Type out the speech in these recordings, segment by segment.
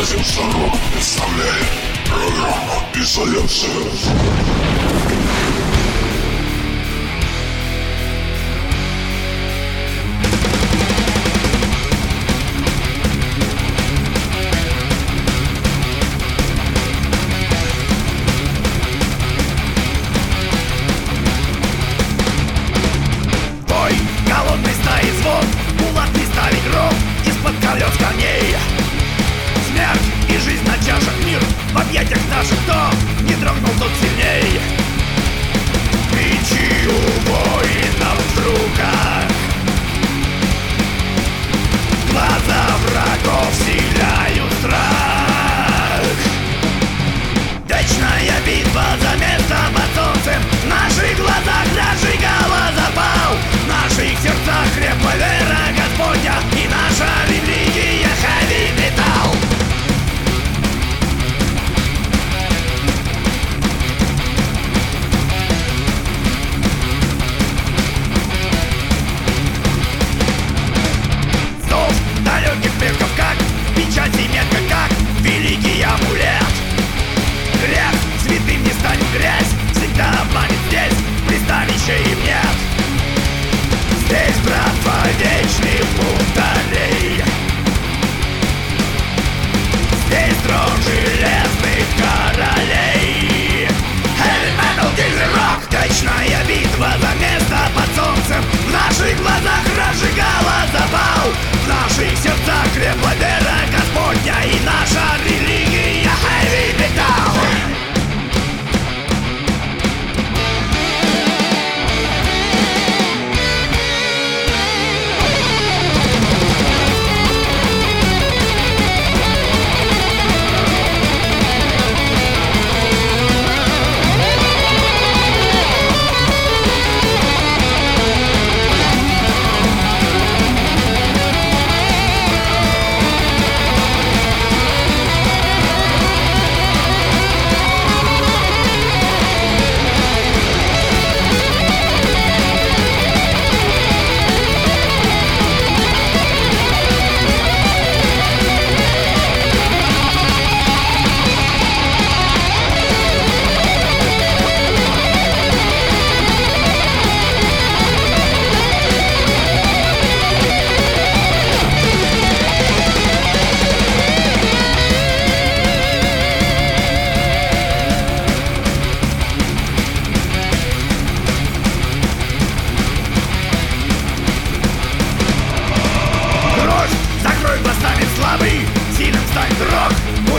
Operación Salvo, estable, programa y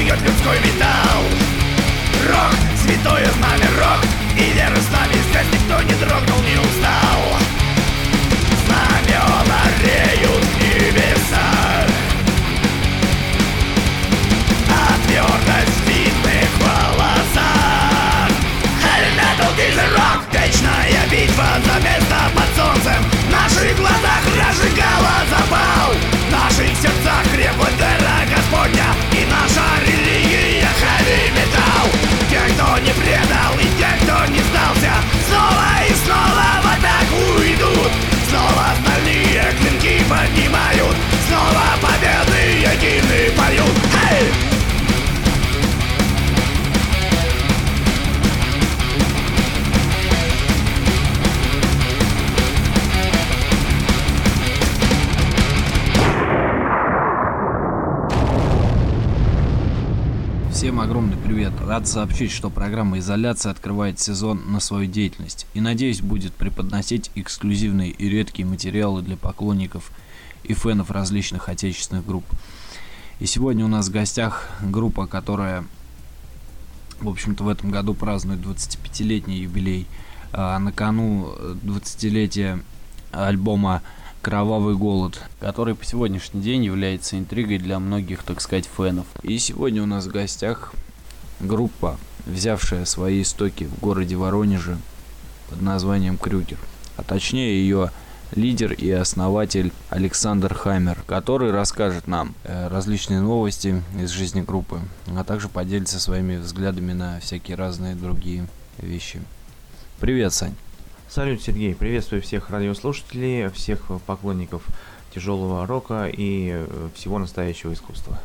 уйдет людской металл Рок, святое знамя рок. И вера с нами здесь никто не дрогнул, не устал. Знамена реют в небесах А твердость в волосах Heavy metal, diesel rock Вечная битва за место под солнцем. В наших глазах разжигала запал. В наших сердцах крепла предал и те, кто не сдался Снова и снова в атаку идут Снова остальные клинки поднимают Снова победные гимны поют Эй! Огромный привет. Рад сообщить, что программа «Изоляция» открывает сезон на свою деятельность и, надеюсь, будет преподносить эксклюзивные и редкие материалы для поклонников и фенов различных отечественных групп. И сегодня у нас в гостях группа, которая, в общем-то, в этом году празднует 25-летний юбилей. А на кону 20-летия альбома Кровавый голод, который по сегодняшний день является интригой для многих, так сказать, фенов. И сегодня у нас в гостях группа, взявшая свои истоки в городе Воронеже под названием Крюгер. А точнее ее лидер и основатель Александр Хаммер, который расскажет нам э, различные новости из жизни группы, а также поделится своими взглядами на всякие разные другие вещи. Привет, Сань. Салют, Сергей. Приветствую всех радиослушателей, всех поклонников тяжелого рока и э, всего настоящего искусства.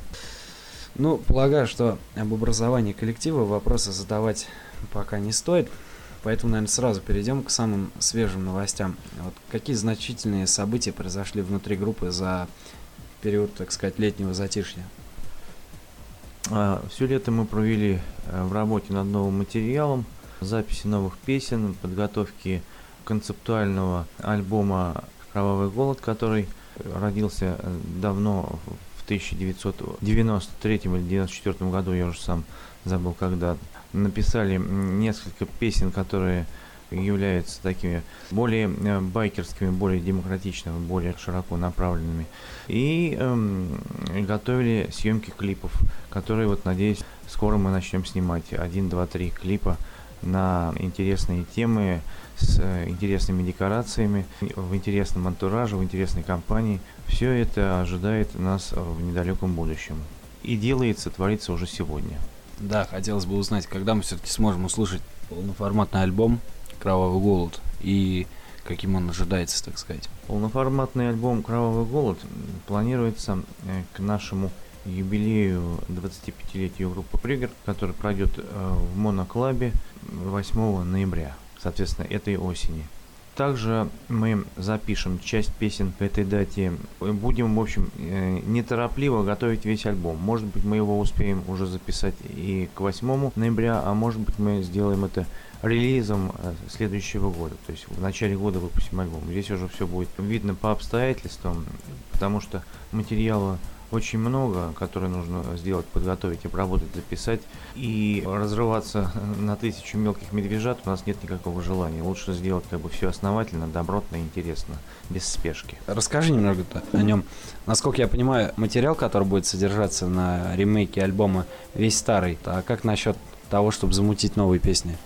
Ну, полагаю, что об образовании коллектива вопросы задавать пока не стоит. Поэтому, наверное, сразу перейдем к самым свежим новостям. Вот какие значительные события произошли внутри группы за период, так сказать, летнего затишья? А, все лето мы провели э, в работе над новым материалом, записи новых песен, подготовки концептуального альбома «Кровавый голод», который родился э, давно, в 1993 или 1994 году, я уже сам забыл когда, написали несколько песен, которые являются такими более э, байкерскими, более демократичными, более широко направленными. И эм, готовили съемки клипов, которые, вот, надеюсь, скоро мы начнем снимать. Один, два, три клипа на интересные темы, с э, интересными декорациями, в интересном антураже, в интересной компании. Все это ожидает нас в недалеком будущем. И делается, творится уже сегодня. Да, хотелось бы узнать, когда мы все-таки сможем услышать полноформатный альбом «Кровавый голод» и каким он ожидается, так сказать. Полноформатный альбом «Кровавый голод» планируется э, к нашему юбилею 25-летию группы Пригер, который пройдет э, в Моноклабе 8 ноября, соответственно, этой осени. Также мы запишем часть песен к этой дате. Будем, в общем, э, неторопливо готовить весь альбом. Может быть, мы его успеем уже записать и к 8 ноября, а может быть, мы сделаем это релизом э, следующего года. То есть в начале года выпустим альбом. Здесь уже все будет видно по обстоятельствам, потому что материала очень много, которые нужно сделать, подготовить, обработать, записать. И разрываться на тысячу мелких медвежат у нас нет никакого желания. Лучше сделать как бы все основательно, добротно и интересно, без спешки. Расскажи немного о нем. Насколько я понимаю, материал, который будет содержаться на ремейке альбома, весь старый. А как насчет того, чтобы замутить новые песни?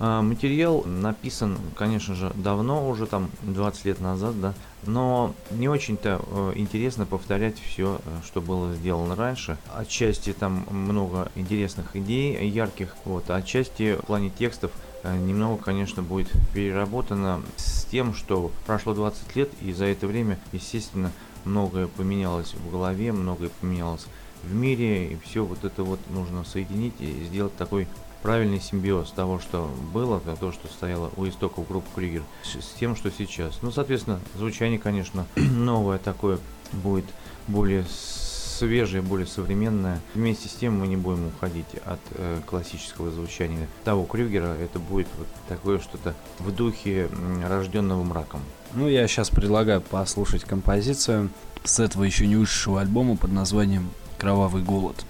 А, материал написан, конечно же, давно, уже там 20 лет назад, да, но не очень-то э, интересно повторять все, э, что было сделано раньше. Отчасти там много интересных идей, ярких, вот, а отчасти в плане текстов э, немного, конечно, будет переработано с тем, что прошло 20 лет, и за это время, естественно, многое поменялось в голове, многое поменялось в мире, и все вот это вот нужно соединить и сделать такой правильный симбиоз того, что было, того, что стояло у истоков группы Кригер, с тем, что сейчас. Ну, соответственно, звучание, конечно, новое такое будет более свежее, более современное. Вместе с тем мы не будем уходить от э, классического звучания того Крюгера. Это будет вот такое что-то в духе рожденного мраком. Ну, я сейчас предлагаю послушать композицию с этого еще не вышедшего альбома под названием «Кровавый голод».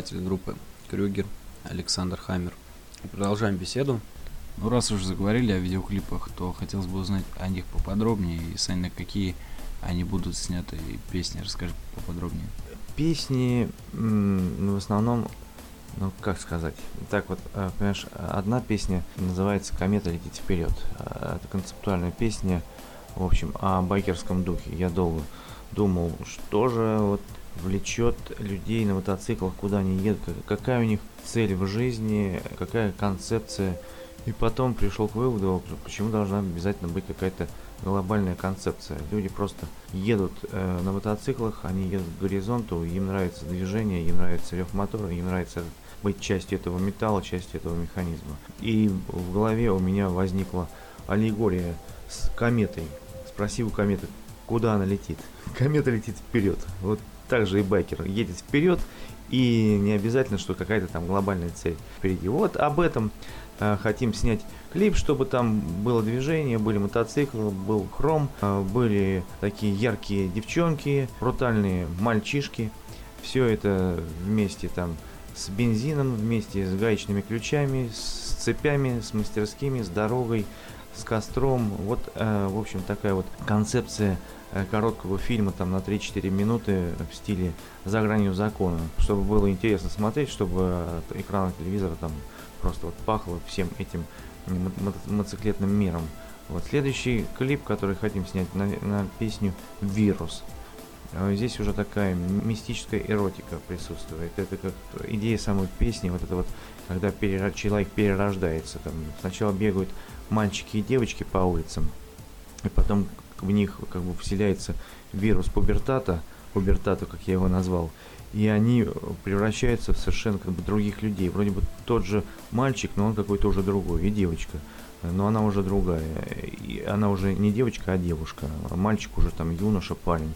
Основатель группы Крюгер Александр Хаммер. продолжаем беседу. Ну, раз уж заговорили о видеоклипах, то хотелось бы узнать о них поподробнее. И, Саня, на какие они будут сняты песни, расскажи поподробнее. Песни ну, в основном, ну как сказать, так вот, э, понимаешь, одна песня называется «Комета летит вперед». Э, это концептуальная песня, в общем, о байкерском духе. Я долго думал, что же вот влечет людей на мотоциклах, куда они едут, какая у них цель в жизни, какая концепция. И потом пришел к выводу, почему должна обязательно быть какая-то глобальная концепция. Люди просто едут э, на мотоциклах, они едут к горизонту, им нравится движение, им нравится рев мотора, им нравится быть частью этого металла, частью этого механизма. И в голове у меня возникла аллегория с кометой. Спроси у кометы, куда она летит. Комета летит вперед. Вот так же и байкер едет вперед, и не обязательно, что какая-то там глобальная цель впереди. Вот об этом э, хотим снять клип, чтобы там было движение, были мотоциклы, был хром, э, были такие яркие девчонки, брутальные мальчишки. Все это вместе там с бензином, вместе с гаечными ключами, с цепями, с мастерскими, с дорогой, с костром. Вот, э, в общем, такая вот концепция короткого фильма там на 3-4 минуты в стиле «За гранью закона», чтобы было интересно смотреть, чтобы от экрана телевизора там просто вот пахло всем этим мотоциклетным миром. Вот следующий клип, который хотим снять на, на песню «Вирус». Э, здесь уже такая мистическая эротика присутствует. Это как идея самой песни, вот это вот, когда перер... человек перерождается. Там сначала бегают мальчики и девочки по улицам, и потом в них как бы вселяется вирус пубертата, пубертата, как я его назвал, и они превращаются в совершенно как бы других людей. Вроде бы тот же мальчик, но он какой-то уже другой, и девочка, но она уже другая. И она уже не девочка, а девушка. Мальчик уже там юноша, парень.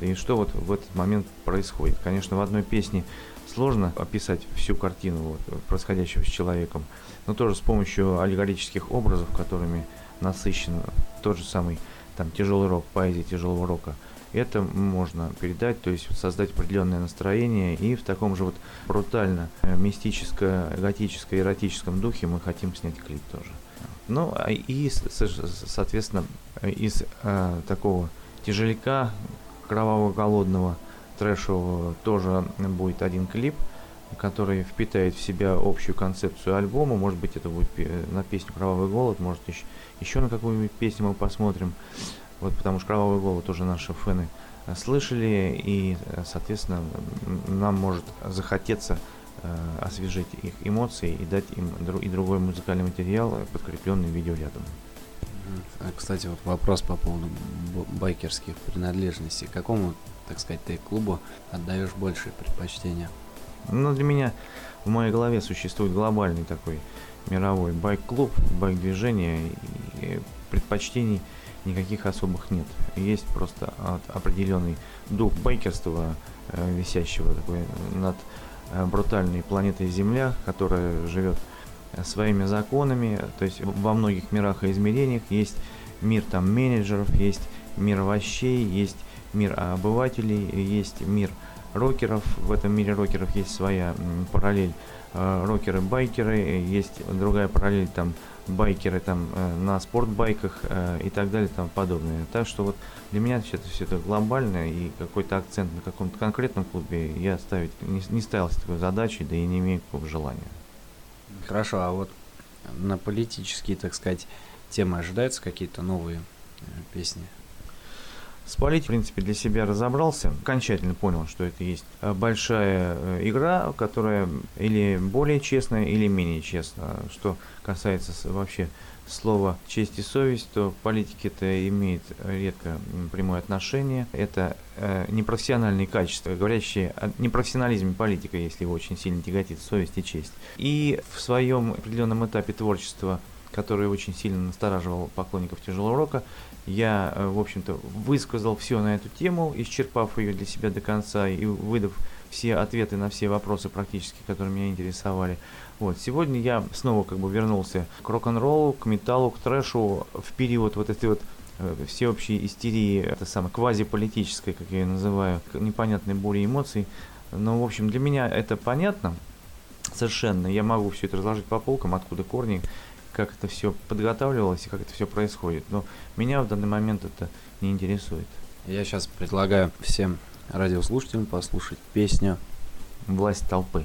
И что вот в этот момент происходит? Конечно, в одной песне сложно описать всю картину вот, происходящего с человеком, но тоже с помощью аллегорических образов, которыми насыщен тот же самый там тяжелый рок, поэзия тяжелого рока. Это можно передать, то есть создать определенное настроение и в таком же вот брутально э, мистическо, готическо, эротическом духе мы хотим снять клип тоже. Ну а и, соответственно, из э, такого тяжеляка, кровавого голодного, трэшевого тоже будет один клип, который впитает в себя общую концепцию альбома. Может быть, это будет на песню «Кровавый голод», может, еще еще на какую-нибудь песню мы посмотрим. Вот потому что «Кровавый голод» тоже наши фэны э, слышали, и, э, соответственно, нам может захотеться э, освежить их эмоции и дать им и другой музыкальный материал, подкрепленный видеорядом. Кстати, вот вопрос по поводу байкерских принадлежностей. Какому, так сказать, ты клубу отдаешь большее предпочтение? Ну, для меня в моей голове существует глобальный такой мировой. Байк-клуб, байк-движение, предпочтений никаких особых нет. Есть просто определенный дух байкерства, э, висящего такой над э, брутальной планетой Земля, которая живет э, своими законами, то есть во многих мирах и измерениях есть мир там менеджеров, есть мир овощей, есть мир обывателей, есть мир рокеров, в этом мире рокеров есть своя параллель Э, рокеры-байкеры, есть другая параллель, там байкеры там э, на спортбайках э, и так далее тому подобное. Так что вот для меня все это, все это глобально и какой-то акцент на каком-то конкретном клубе я ставить не, не ставил такой задачей, да и не имею такого желания. Хорошо, а вот на политические, так сказать, темы ожидаются какие-то новые песни? Спалить, в принципе, для себя разобрался, окончательно понял, что это есть э, большая э, игра, которая или более честная, или менее честная. Что касается вообще слова честь и совесть, то в политике это имеет редко прямое отношение. Это э, непрофессиональные качества, говорящие о непрофессионализме политика, если его очень сильно тяготит совесть и честь. И в своем определенном этапе творчества который очень сильно настораживал поклонников тяжелого рока, я, э, в общем-то, высказал все на эту тему, исчерпав ее для себя до конца и выдав все ответы на все вопросы практически, которые меня интересовали. Вот, сегодня я снова как бы вернулся к рок-н-роллу, к металлу, к трэшу в период вот этой вот э, всеобщей истерии, это самое квазиполитической, как я ее называю, непонятной боли эмоций. Но, в общем, для меня это понятно совершенно. Я могу все это разложить по полкам, откуда корни, как это все подготавливалось и как это все происходит. Но меня в данный момент это не интересует. Я сейчас предлагаю всем радиослушателям послушать песню Власть толпы.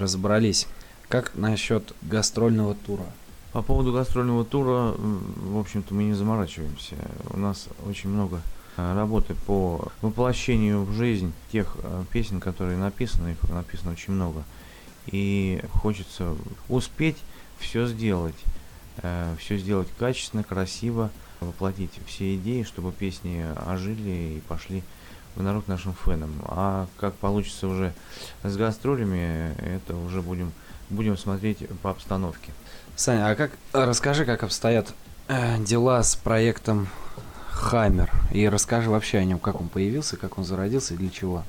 Разобрались. Как насчет гастрольного тура? По поводу гастрольного тура, в общем-то, мы не заморачиваемся. У нас очень много э, работы по воплощению в жизнь тех э, песен, которые написаны, их написано очень много. И хочется успеть все сделать, все сделать качественно, красиво, воплотить все идеи, чтобы песни ожили и пошли народ нашим фенам. А как получится уже с гастролями, это уже будем, будем смотреть по обстановке. Саня, а как расскажи, как обстоят э, дела с проектом Хаммер. И расскажи вообще о нем, как он появился, как он зародился и для чего.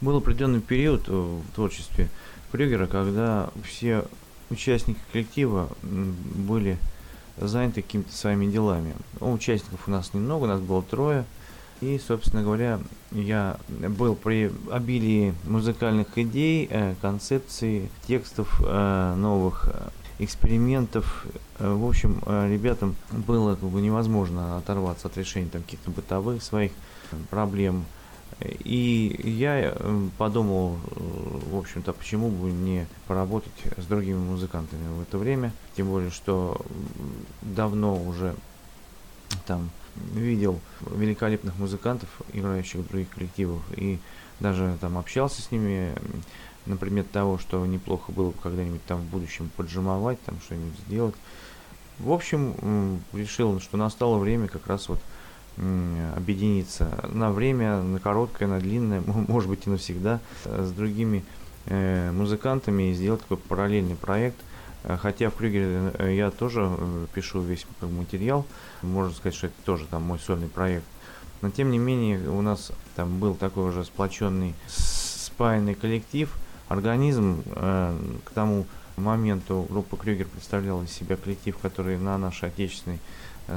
Был определенный период э, в творчестве Крюгера, когда все участники коллектива были заняты какими-то своими делами. Ну, участников у нас немного, у нас было трое. И, собственно говоря, я был при обилии музыкальных идей, э, концепций, текстов э, новых, э, экспериментов. В общем, ребятам было как бы невозможно оторваться от решения там, каких-то бытовых своих проблем. И я подумал, в общем-то, почему бы не поработать с другими музыкантами в это время. Тем более, что давно уже там видел великолепных музыкантов, играющих в других коллективах, и даже там общался с ними на предмет того, что неплохо было бы когда-нибудь там в будущем поджимовать, там что-нибудь сделать. В общем, решил, что настало время как раз вот объединиться на время, на короткое, на длинное, может быть и навсегда, э, с другими э, музыкантами и сделать такой параллельный проект. Э, Хотя в Крюгере э, я тоже э, пишу весь материал, можно сказать, что это тоже там мой сольный проект. Но тем не менее у нас там был такой уже сплоченный, спаянный коллектив, организм. К тому моменту группа Крюгер представляла из себя коллектив, который на нашей отечественной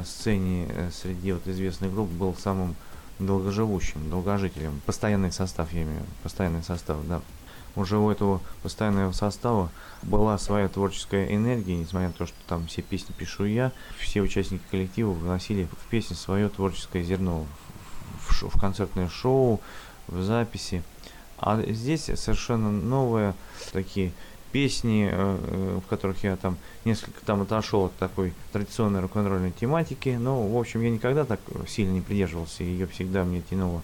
сцене среди вот известных групп был самым долгоживущим, долгожителем. Постоянный состав, я имею в виду, постоянный состав, да. Уже у этого постоянного состава была своя творческая энергия, несмотря на то, что там все песни пишу я, все участники коллектива вносили в песни свое творческое зерно в, шо- в концертное шоу, в записи. А здесь совершенно новые такие песни, э, э, в которых я там несколько там отошел от такой традиционной рок-н-ролльной тематики. Но, в общем, я никогда так сильно не придерживался, ее всегда мне тянуло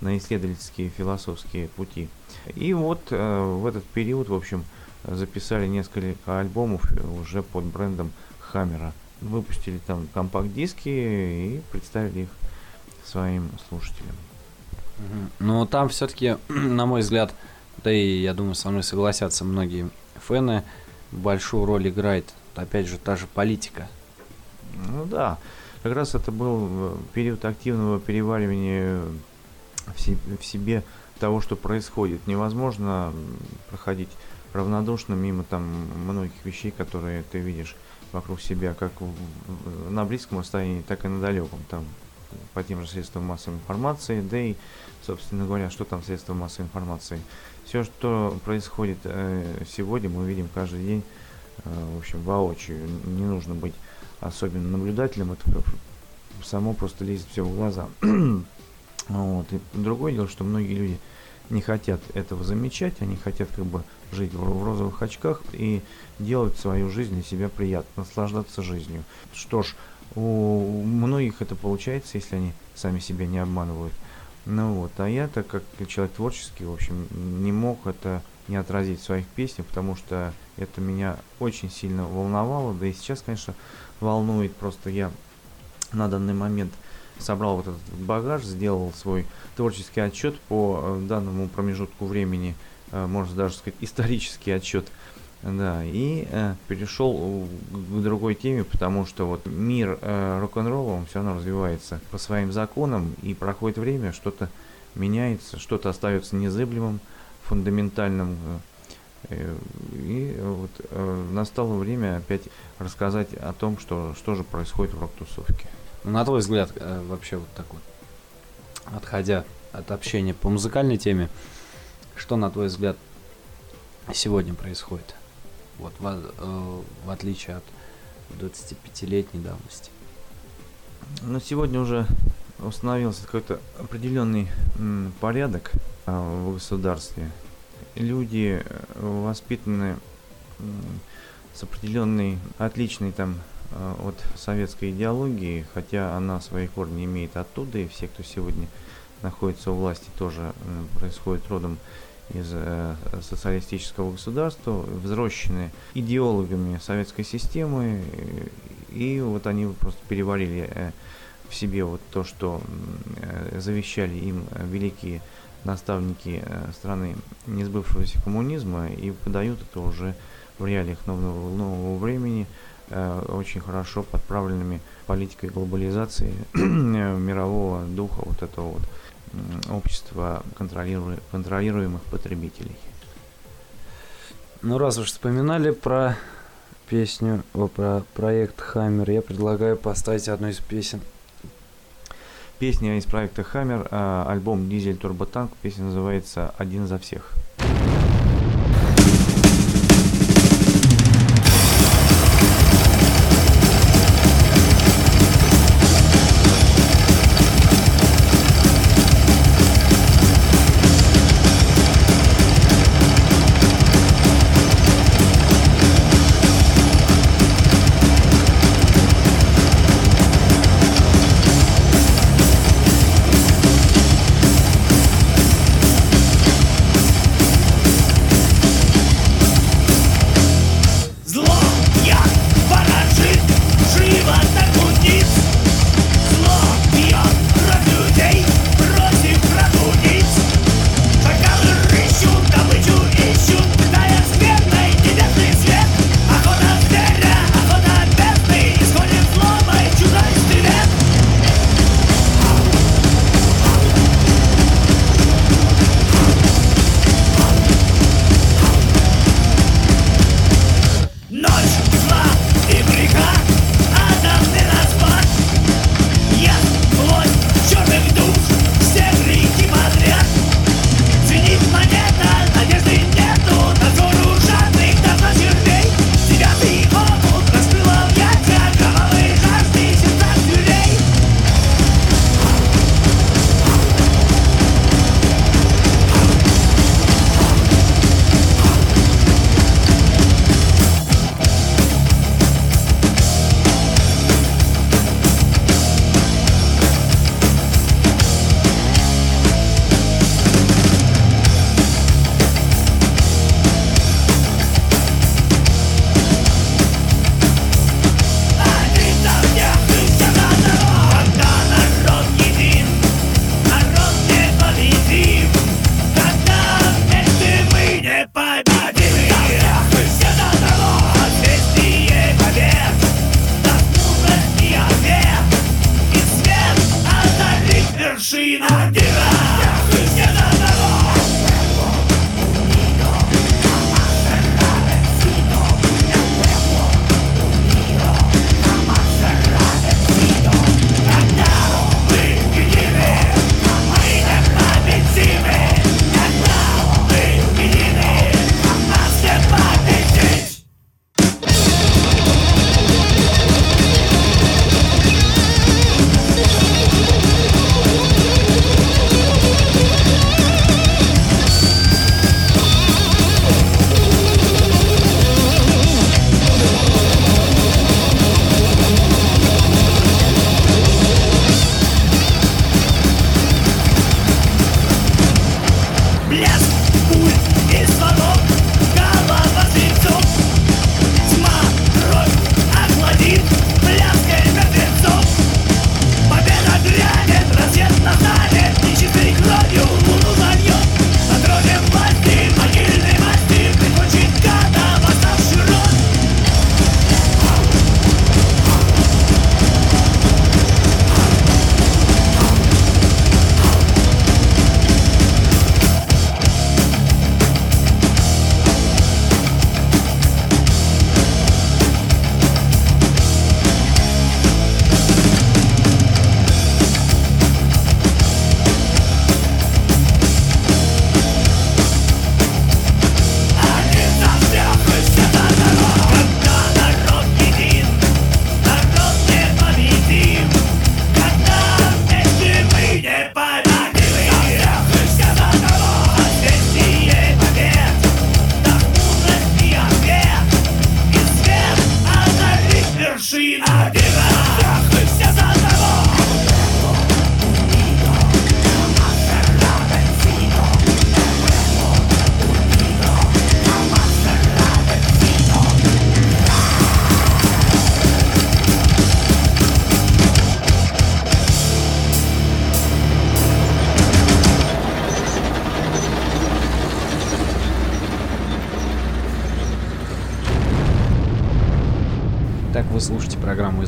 на исследовательские философские пути. И вот э, в этот период, в общем, записали несколько альбомов э, уже под брендом Хаммера. Выпустили там компакт-диски и представили их своим слушателям. Но там все-таки, на мой взгляд, да и я думаю, со мной согласятся многие фэны, большую роль играет, опять же, та же политика. Ну да, как раз это был э, период активного переваривания в, се- в себе того, что происходит. Невозможно проходить равнодушно мимо там многих вещей, которые ты видишь вокруг себя, как на близком расстоянии, так и на далеком. Там по тем же средствам массовой информации, да и, собственно говоря, что там средства массовой информации. Все, что происходит э, сегодня, мы видим каждый день, э, в общем, воочию. Не нужно быть особенно наблюдателем, это как само просто лезет все в глаза. вот. И другое дело, что многие люди не хотят этого замечать, они хотят как бы жить в, в розовых очках и делать свою жизнь для себя приятно, наслаждаться жизнью. Что ж, у многих это получается, если они сами себя не обманывают. Ну вот, а я, так как человек творческий, в общем, не мог это не отразить в своих песнях, потому что это меня очень сильно волновало, да и сейчас, конечно, волнует. Просто я на данный момент собрал вот этот багаж, сделал свой творческий отчет по э, данному промежутку времени, э, можно даже сказать исторический отчет, да, и э, перешел к другой теме, потому что вот мир э, рок-н-ролла, он все равно развивается по своим законам, и проходит время, что-то меняется, что-то остается незыблемым, фундаментальным, э, Э, и вот э, настало время опять рассказать о том, что, что же происходит в рок-тусовке. На твой взгляд, э, вообще вот так вот, отходя от общения по музыкальной теме, что, на твой взгляд, сегодня происходит? Вот в, э, в отличие от 25-летней давности. Но сегодня уже установился какой-то определенный порядок а, в государстве. Люди э, воспитаны с определенной, отличной там от советской идеологии, хотя она свои корни имеет оттуда, и все, кто сегодня находится у власти, тоже происходит родом из э, социалистического государства, взрослены идеологами советской системы, и вот они просто переварили э, в себе вот то, что э, завещали им великие наставники э, страны несбывшегося коммунизма, и подают это уже в реалиях нового, нового времени. э, очень хорошо подправленными политикой глобализации мирового духа вот этого вот общества контролиру... контролируемых потребителей. Ну, раз уж вспоминали про песню, о, про проект Хаммер, я предлагаю поставить одну из песен. Песня из проекта Хаммер, а, альбом Дизель Турботанк, песня называется «Один за всех».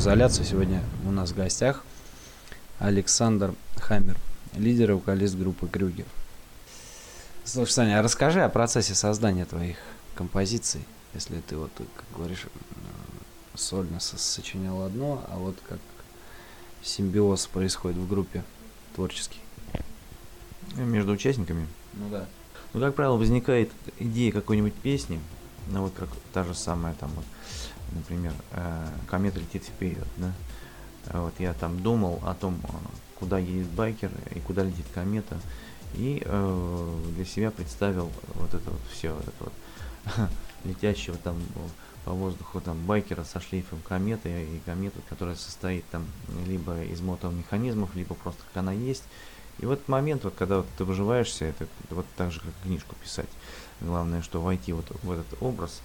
Программу «Изоляция». Сегодня у нас в гостях Александр Хаммер, лидер и вокалист группы «Крюгер». Слушай, Саня, а расскажи о процессе создания твоих композиций, если ты вот, как говоришь, сольно сочинял одно, а вот как симбиоз происходит в группе творческий. Между участниками? Ну да. Ну, как правило, возникает идея какой-нибудь песни, ну вот как та же самая там вот, например, э, комета летит вперед, да. Вот я там думал о том, э, куда едет байкер и куда летит комета, и э, для себя представил вот это вот все, вот это вот летящего там по воздуху там байкера со шлейфом кометы и комету, которая состоит там либо из мотомеханизмов, либо просто как она есть. И в этот момент, вот когда вот ты выживаешься, это вот так же, как книжку писать. Главное, что войти вот в этот образ,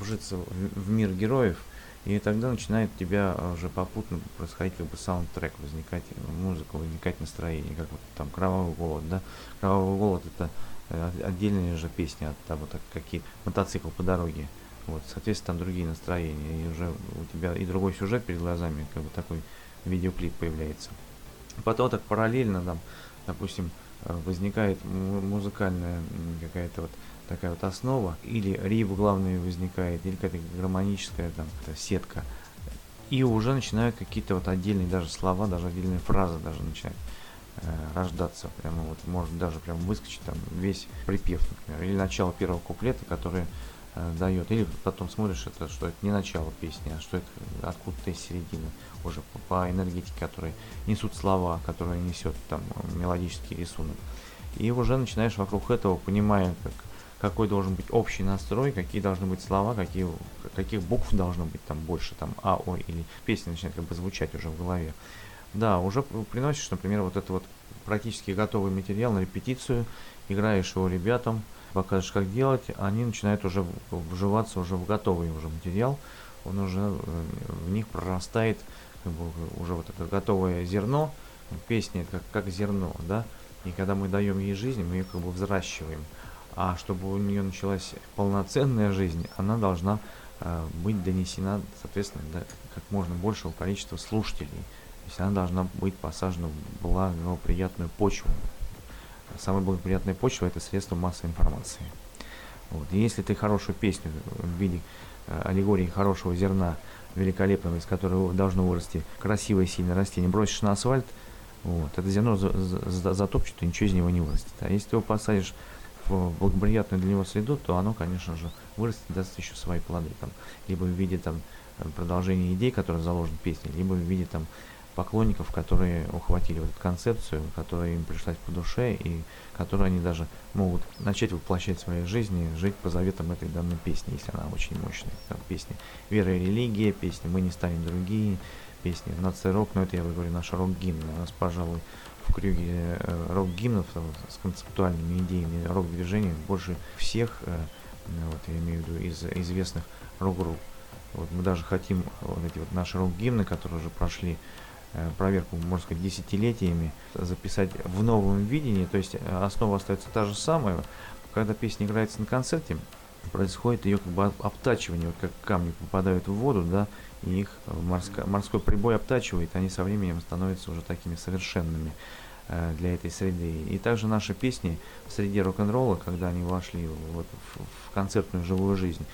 вжиться в мир героев, и тогда начинает у тебя уже попутно происходить как бы саундтрек, возникать музыка, возникать настроение, как вот там «Кровавый голод», да? «Кровавый голод» — это э, отдельная же песня от того, так, какие мотоцикл по дороге. Вот, соответственно, там другие настроения, и уже у тебя и другой сюжет перед глазами, как бы такой видеоклип появляется. Потом так параллельно там, допустим, э, возникает музыкальная какая-то вот такая вот основа, или риб главный возникает, или какая-то гармоническая там сетка. И уже начинают какие-то вот отдельные даже слова, даже отдельные фразы даже начинают э, рождаться. Прямо вот может даже прям выскочить там весь припев, например, или начало первого куплета, который э, дает. Или потом смотришь, это, что это не начало песни, а что это откуда-то из середины, уже по, по энергетике, которые несут слова, которые несет там мелодический рисунок. И уже начинаешь вокруг этого, понимая, как какой должен быть общий настрой, какие должны быть слова, какие, каких букв должно быть там больше, там А, О, или песня начинает как бы звучать уже в голове. Да, уже приносишь, например, вот это вот практически готовый материал на репетицию, играешь его ребятам, покажешь, как делать, они начинают уже вживаться уже в готовый уже материал, он уже э, в них прорастает уже вот это готовое зерно, песня как, как зерно, да, и когда мы даем ей жизнь, мы ее как бы взращиваем. А чтобы у нее началась полноценная жизнь, она должна э, быть донесена, соответственно, до как можно большего количества слушателей. То есть она должна быть посажена в благоприятную почву. Самая благоприятная почва – это средство массовой информации. Вот. И если ты хорошую песню в виде э, аллегории хорошего зерна, великолепного, из которого должно вырасти красивое сильное растение, бросишь на асфальт, вот, это зерно за, за, затопчет, и ничего из него не вырастет. А если ты его посадишь в благоприятную для него среду, то оно, конечно же, вырастет даст еще свои плоды. Там, либо в виде там, продолжения идей, которые заложены в песне, либо в виде там, поклонников, которые ухватили вот эту концепцию, которая им пришлась по душе, и которую они даже могут начать воплощать в своей жизни, жить по заветам этой данной песни, если она очень мощная. Там песни «Вера и религия», песни «Мы не станем другие», песни «Нация рок», но это, я говорю, наш рок-гимн. У нас, пожалуй, в крюге э, рок-гимнов с концептуальными идеями рок-движения больше всех, э, вот, я имею в виду, из известных рок-групп. Вот мы даже хотим вот эти вот наши рок-гимны, которые уже прошли проверку, можно сказать, десятилетиями, записать в новом видении, то есть основа остается та же самая. Когда песня играется на концерте, происходит ее как бы обтачивание, вот как камни попадают в воду, да, и их морско, морской прибой обтачивает, они со временем становятся уже такими совершенными э, для этой среды. И также наши песни в среде рок-н-ролла, когда они вошли вот в, в концертную живую жизнь,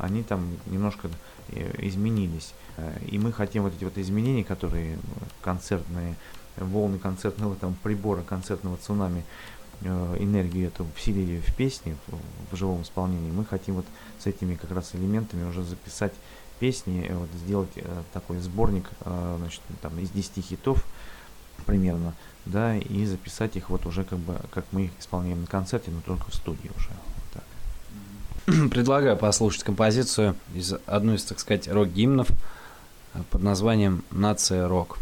они там немножко э, изменились. Э, и мы хотим вот эти вот изменения, которые концертные, волны концертного там прибора, концертного цунами, э, энергию эту вселили в песни, в, в живом исполнении, мы хотим вот с этими как раз элементами уже записать песни, э, вот, сделать э, такой сборник э, значит, там, из 10 хитов примерно, да, и записать их вот уже как бы, как мы их исполняем на концерте, но только в студии уже. Предлагаю послушать композицию из одной из, так сказать, рок-гимнов под названием «Нация рок».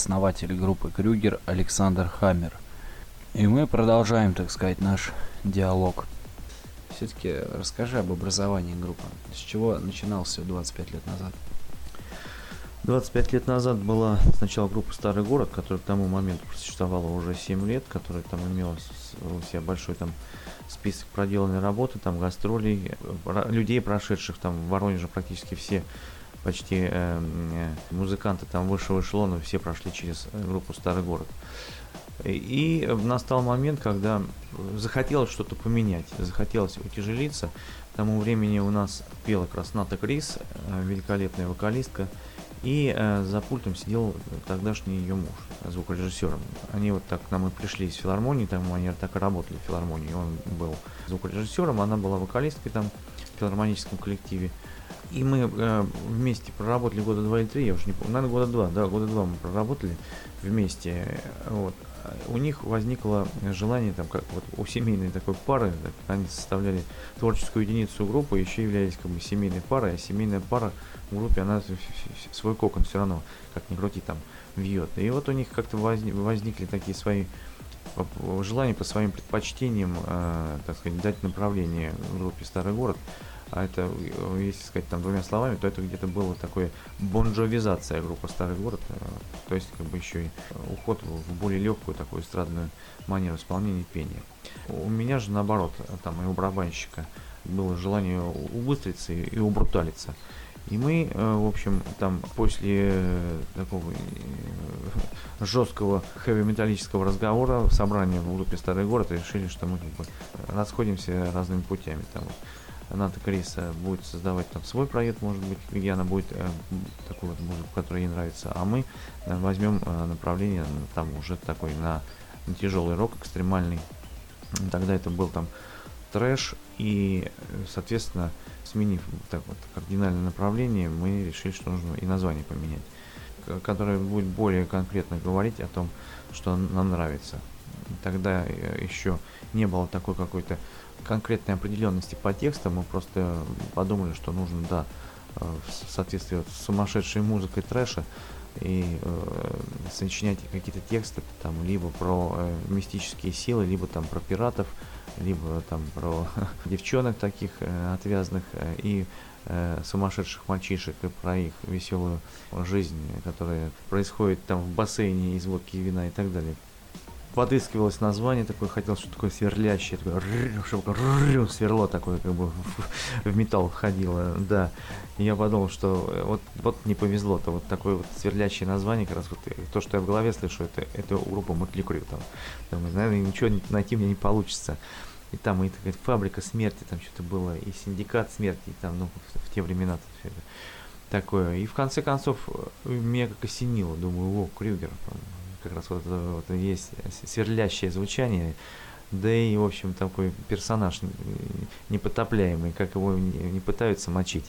Основатель группы Крюгер Александр Хаммер. И мы продолжаем, так сказать, наш диалог. Все-таки расскажи об образовании группы. С чего начинался 25 лет назад? 25 лет назад была сначала группа «Старый город», которая к тому моменту существовала уже 7 лет, которая там имела у себя большой там список проделанной работы, там гастролей, людей, прошедших там в Воронеже практически все почти э, э, музыканты там высшего эшелона все прошли через группу «Старый город». И настал момент, когда захотелось что-то поменять, захотелось утяжелиться. К тому времени у нас пела Красната Крис, э, великолепная вокалистка, и э, за пультом сидел тогдашний ее муж, звукорежиссером. Они вот так к нам и пришли из филармонии, там они так и работали в филармонии. Он был звукорежиссером, она была вокалисткой там в филармоническом коллективе. И мы э, вместе проработали года два или три, я уже не помню, наверное, года два, да, года два мы проработали вместе. Вот. У них возникло желание, там, как вот у семейной такой пары, так, они составляли творческую единицу группы, еще являлись как бы семейной парой, а семейная пара в группе, она свой кокон все равно, как ни крути, там, вьет. И вот у них как-то возникли такие свои желания по своим предпочтениям, э, так сказать, дать направление группе «Старый город» а это, если сказать там двумя словами, то это где-то было такое бонжовизация группы Старый город, э, то есть как бы еще и уход в более легкую такую эстрадную манеру исполнения пения. У меня же наоборот, там и у барабанщика было желание убыстриться и убруталиться. И мы, э, в общем, там после э, такого жесткого хэви-металлического разговора, собрания в группе Старый город, решили, что мы как бы расходимся разными путями. Там, Ната Криса будет создавать там свой проект, может быть, где она будет э, такую вот музыку, которая ей нравится, а мы э, возьмем э, направление там уже такой на, на тяжелый рок, экстремальный. Тогда это был там трэш, и, соответственно, сменив так вот кардинальное направление, мы решили, что нужно и название поменять, которое будет более конкретно говорить о том, что нам нравится. Тогда э, еще не было такой какой-то конкретной определенности по текстам, мы просто подумали, что нужно, да, э, в соответствии с сумасшедшей музыкой трэша и э, сочинять какие-то тексты там либо про э, мистические силы, либо там про пиратов, либо там про девчонок таких э, отвязных э, и э, сумасшедших мальчишек и про их веселую жизнь, которая происходит там в бассейне из водки вина и так далее подыскивалось название такое, хотел что такое сверлящее, такое, чтобы сверло такое, как бы в металл входило, да. И я подумал, что э, вот, вот не повезло-то, вот такое вот сверлящее название, как раз вот э, то, что я в голове слышу, это, это группа Мотли Крю, там, там, наверное, ничего найти мне не получится. И там и такая фабрика смерти, там что-то было, и синдикат смерти, и там, ну, в, в те времена все это такое. И в конце концов э, меня как осенило, думаю, о, Крюгер, как раз вот, вот есть сверлящее звучание, да и, в общем, такой персонаж непотопляемый, как его не пытаются мочить,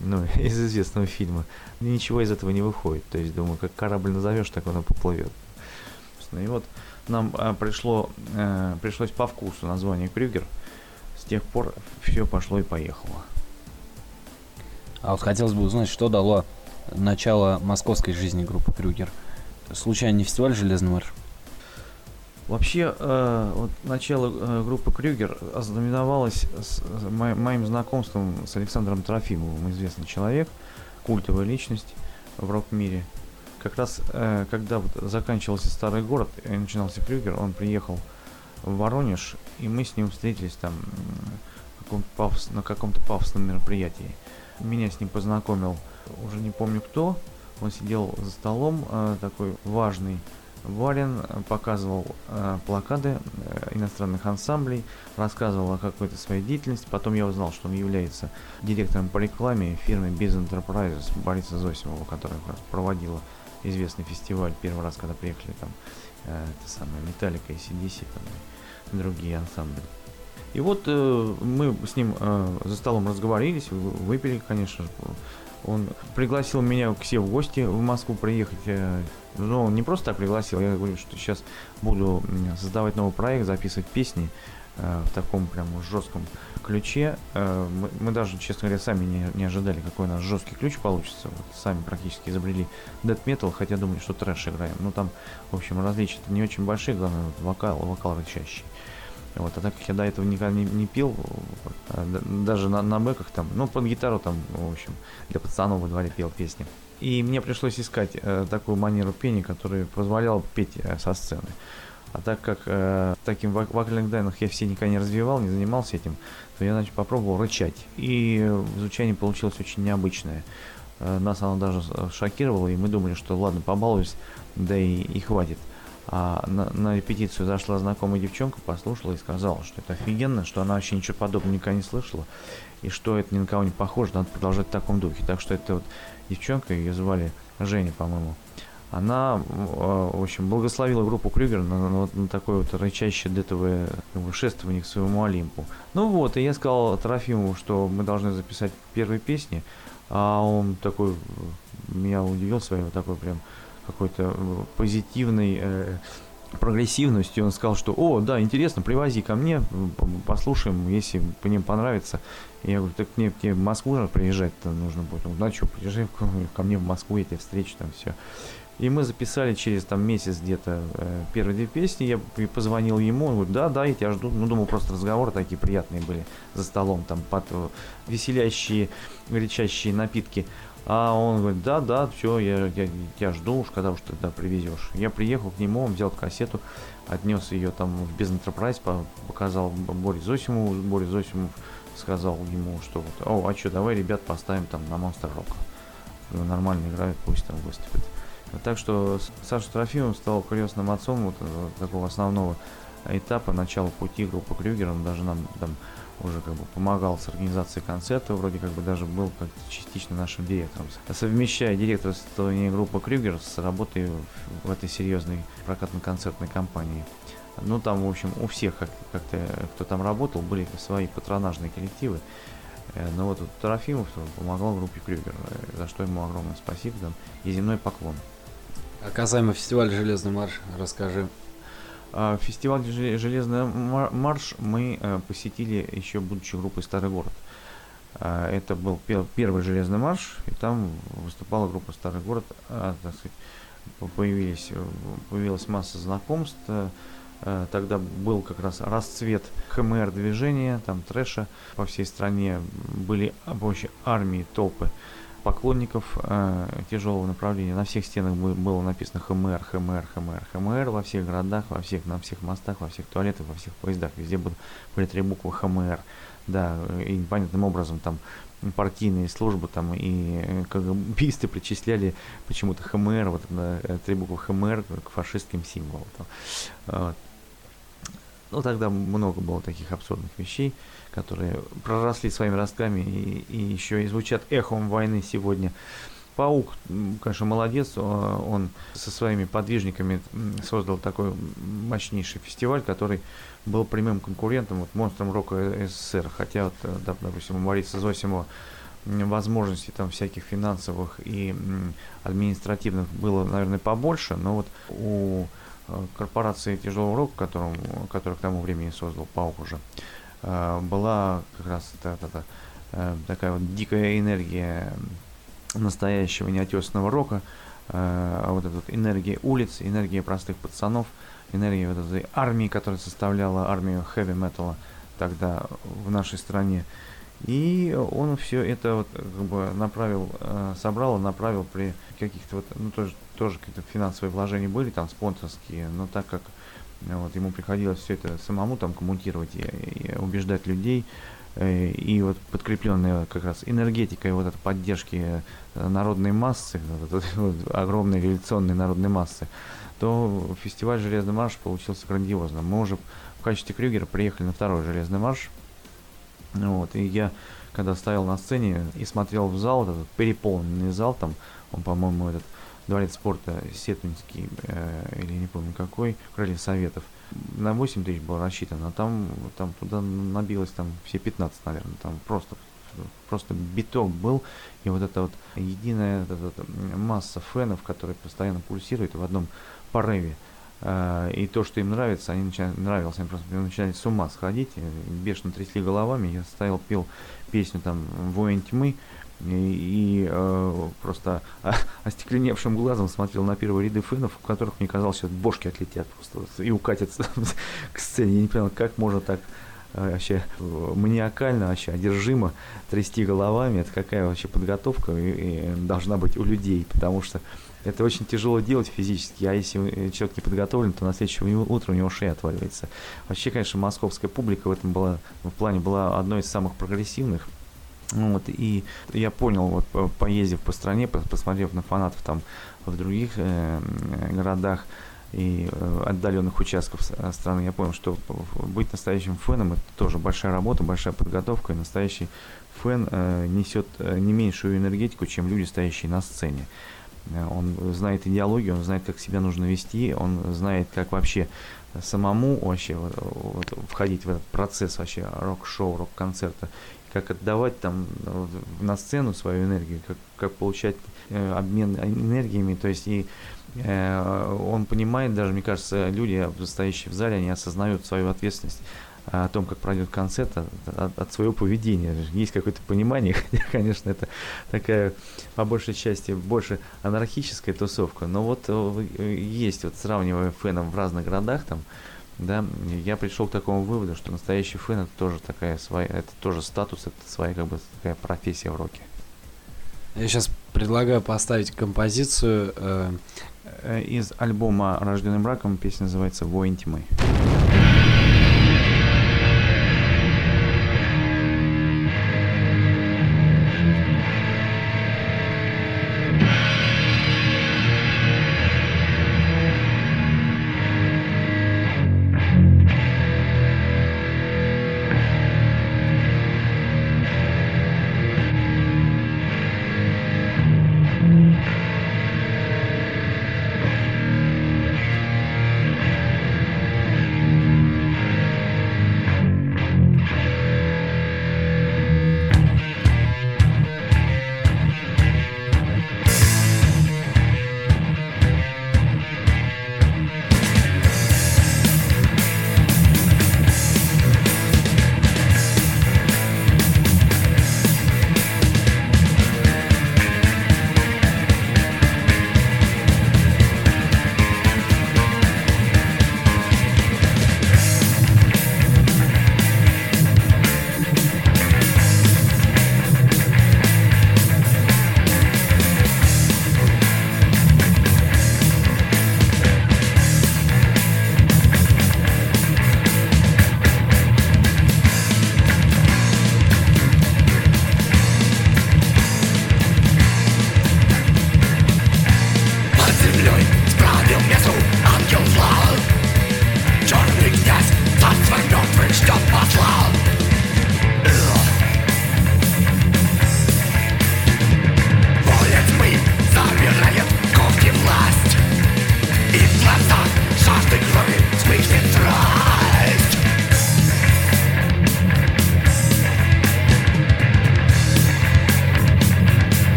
ну, из известного фильма. Ничего из этого не выходит, то есть, думаю, как корабль назовешь, так он и поплывет. И вот нам а, пришло, а, пришлось по вкусу название Крюгер, с тех пор все пошло и поехало. А вот хотелось бы узнать, что дало начало московской жизни группы Крюгер – случайно не фестиваль «Железный марш»? Вообще, э, вот начало э, группы Крюгер ознаменовалось с, с мо, моим знакомством с Александром Трофимовым, известный человек, культовая личность в рок-мире. Как раз, э, когда вот заканчивался старый город и начинался Крюгер, он приехал в Воронеж, и мы с ним встретились там каком пафос, на каком-то пафосном мероприятии. Меня с ним познакомил, уже не помню кто, он сидел за столом, э, такой важный, Варин показывал э, плакаты э, иностранных ансамблей, рассказывал о какой-то своей деятельности. Потом я узнал, что он является директором по рекламе фирмы Biz Enterprises Бориса Зосимова, которая как раз проводила известный фестиваль первый раз, когда приехали там э, это самое Металлика и CDC там, и другие ансамбли. И вот э, мы с ним э, за столом разговорились, выпили, конечно же, он пригласил меня к себе в гости в Москву приехать. Э, но он не просто так пригласил, я говорю, что сейчас буду создавать новый проект, записывать песни. э, в таком прям жестком ключе. Э, мы, мы даже, честно говоря, сами не, не ожидали, какой у нас жесткий ключ получится. Вот сами практически изобрели Dead Metal, хотя думали, что трэш играем. Ну там, в общем, различия не очень большие, главное, вот вокал, вокал рычащий. Вот, а так как я до этого никогда не, не пил, э, даже на, на бэках там, ну, под гитару там, в общем, для пацанов во дворе пел песни. И мне пришлось искать э, такую манеру пения, которая позволяла петь э, со сцены. А так как э, таким вокальных данных я все никогда не развивал, не занимался этим, то я значит, попробовал рычать. И звучание получилось очень необычное. Э, нас оно даже шокировало, и мы думали, что ладно, побалуюсь, да и, и хватит. А на, на репетицию зашла знакомая девчонка, послушала и сказала, что это офигенно, что она вообще ничего подобного никогда не слышала, и что это ни на кого не похоже, надо продолжать в таком духе. Так что это вот девчонка, ее звали Женя, по-моему, она, э, в общем, благословила группу Крюгер на, на, на такое вот рычащее детовое как шествование к своему Олимпу. Ну вот, и я сказал Трофимову, что мы должны записать первые песни, а он такой, меня удивил вот такой прям какой-то э, позитивной э, прогрессивностью. Он сказал, что, о, да, интересно, привози ко мне, послушаем, если по ним понравится. Я говорю, так мне, мне в Москву приезжать-то нужно будет. Он ну что, приезжай ко мне в Москву, я тебя встречу, там все. И мы записали через там месяц где-то э, первые две песни. Я позвонил ему, он говорит, да, да, я тебя жду. Ну, думал, просто разговоры такие приятные были за столом, там, под э, веселящие, горячащие напитки. А он говорит, да, да, все, я, я тебя жду уж, когда уж тогда привезешь. Я приехал к нему, он взял кассету, отнес ее там в Бизнентерпрайз, показал Боре Зосимову, Борис Зосимов сказал ему, что вот, о, а что, давай ребят поставим там на Монстр Рок. Нормально играют, пусть там выступят. Так что Саша Трофимов стал крестным отцом вот э, такого основного этапа начала пути группы Крюгер. Он даже нам там уже как бы помогал с организацией концерта, вроде как бы даже был как частично нашим директором. Совмещая директорствование группы Крюгер с работой в этой серьезной прокатно-концертной компании. Ну, там, в общем, у всех, как- как-то, кто там работал, были свои патронажные коллективы. Э, но вот Трофимов помогал группе Крюгер, э, за что ему огромное спасибо там, и земной поклон. А касаемо фестиваля «Железный марш», расскажи. А, фестиваль «Железный марш» мы э, посетили еще будучи группой «Старый город». А, это был первый «Железный марш», и там выступала группа «Старый город». А, появились, появилась масса знакомств. Э, тогда был как раз расцвет ХМР движения, там трэша по всей стране. Были вообще армии, толпы поклонников э, тяжелого направления. На всех стенах было написано ХМР, ХМР, ХМР, ХМР во всех городах, во всех, на всех мостах, во всех туалетах, во всех поездах. Везде были, были три буквы ХМР. Да, и непонятным образом там партийные службы там и э, КГБисты причисляли почему-то ХМР, вот э, три буквы ХМР к фашистским символам. Вот. Ну, тогда много было таких абсурдных вещей которые проросли своими ростками и, и еще и звучат эхом войны сегодня. Паук, конечно, молодец, он со своими подвижниками создал такой мощнейший фестиваль, который был прямым конкурентом вот, монстрам рока СССР. Хотя, вот, э, допустим, у Бориса Зосимова возможностей там всяких финансовых и административных было, наверное, побольше, но вот у э, корпорации тяжелого рока, которым, который к тому времени создал Паук уже, Э, была как раз та, та, та, э, такая вот дикая энергия настоящего неотесанного рока, э, а вот эта вот энергия улиц, энергия простых пацанов, энергия вот этой армии, которая составляла армию хэви-металла тогда в нашей стране. И он все это вот как бы направил, собрал и направил при каких-то вот, ну тоже, тоже какие-то финансовые вложения были там спонсорские, но так как вот, ему приходилось все это самому там коммутировать и, и убеждать людей. Э, и вот подкрепленная как раз энергетикой вот этой поддержки э, народной массы, вот, вот, огромной революционной народной массы, то фестиваль «Железный марш» получился грандиозным. Мы уже в качестве Крюгера приехали на второй «Железный марш». Вот, и я, когда стоял на сцене и смотрел в зал, этот переполненный зал, там, он, по-моему, этот дворец спорта Сетунский, э, или не помню какой, Крылья Советов, на 8 тысяч был рассчитан, а там, там туда набилось там все 15, наверное, там просто просто биток был, и вот эта вот единая эта, эта масса фенов, которые постоянно пульсируют в одном порыве, А, и то, что им нравится, они начинают, нравилось, они просто начинали с ума сходить, бешено трясли головами, я стоял, пел песню там «Воин тьмы», и э, просто остекленевшим глазом смотрел на первые ряды фенов, у которых, мне казалось, сейчас бошки отлетят просто и укатятся к сцене. Я не понял, как можно так э, вообще маниакально, вообще одержимо трясти головами. Это какая вообще подготовка и, и должна быть у людей, потому что это очень тяжело делать физически, а если человек не подготовлен, то на следующее утро у него шея отваливается. Вообще, конечно, московская публика в этом была, в плане была одной из самых прогрессивных. Вот, и я понял, вот поездив по стране, посмотрев на фанатов там в других э, городах и э, отдаленных участков страны, я понял, что быть настоящим феном это тоже большая работа, большая подготовка, и настоящий фэн э, несет э, не меньшую энергетику, чем люди, стоящие на сцене. Э, он знает идеологию, он знает, как себя нужно вести, он знает, как вообще самому вообще вот, вот, входить в этот процесс вообще рок-шоу, рок-концерта, как отдавать там на сцену свою энергию, как, как получать э, обмен энергиями, то есть и э, он понимает, даже мне кажется, люди, стоящие в зале, они осознают свою ответственность о том, как пройдет концерт, от, от своего поведения. Есть какое-то понимание, хотя, конечно, это такая, по большей части, больше анархическая тусовка, но вот э, есть, вот сравнивая фенов в разных городах, там, да, я пришел к такому выводу, что настоящий фэн это тоже такая своя, это тоже статус, это своя как бы такая профессия в роке. Я сейчас предлагаю поставить композицию э... э из альбома "Рожденный браком песня называется "Воин тьмы".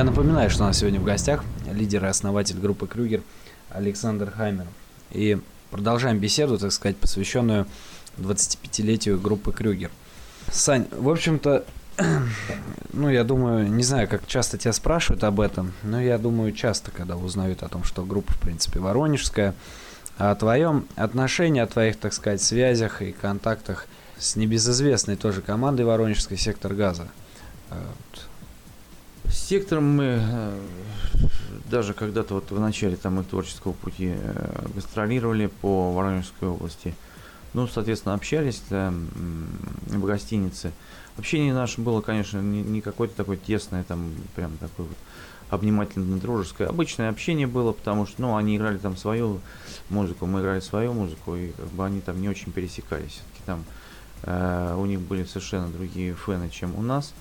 Я напоминаю, что у нас сегодня в гостях лидер и основатель группы Крюгер Александр Хаймер. И продолжаем беседу, так сказать, посвященную 25-летию группы Крюгер. Сань, в общем-то, ну, я думаю, не знаю, как часто тебя спрашивают об этом, но я думаю, часто, когда узнают о том, что группа, в принципе, воронежская, о твоем отношении, о твоих, так сказать, связях и контактах с небезызвестной тоже командой воронежской «Сектор газа». С сектором мы э, даже когда-то вот в начале там их творческого пути э, гастролировали по Воронежской области. Ну, соответственно, общались там, в гостинице. Общение наше было, конечно, не, не какое-то такое тесное, там, прям такое вот обнимательно-дружеское. Обычное общение было, потому что, ну, они играли там свою музыку, мы играли свою музыку, и как бы они там не очень пересекались. Все-таки там э, у них были совершенно другие фэны, чем у нас.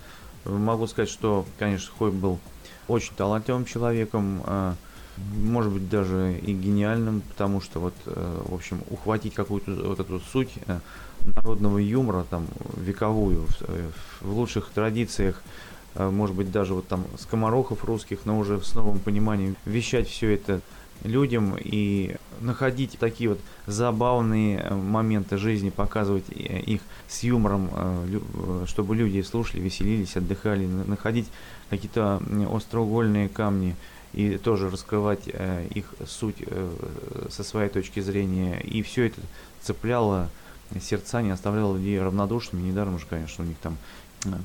Могу сказать, что, конечно, Хой был очень талантливым человеком, э, может быть, даже и гениальным, потому что вот, э, в общем, ухватить какую-то вот эту суть э, народного юмора, там, вековую, в лучших традициях, может быть, даже вот там скоморохов русских, но уже с новым пониманием вещать все это людям и находить такие вот забавные э, моменты жизни, показывать э, их с юмором, э, чтобы люди слушали, веселились, отдыхали, находить какие-то остроугольные камни и тоже раскрывать их суть со своей точки зрения. И все это цепляло сердца, не оставляло людей равнодушными. Недаром же, конечно, у них там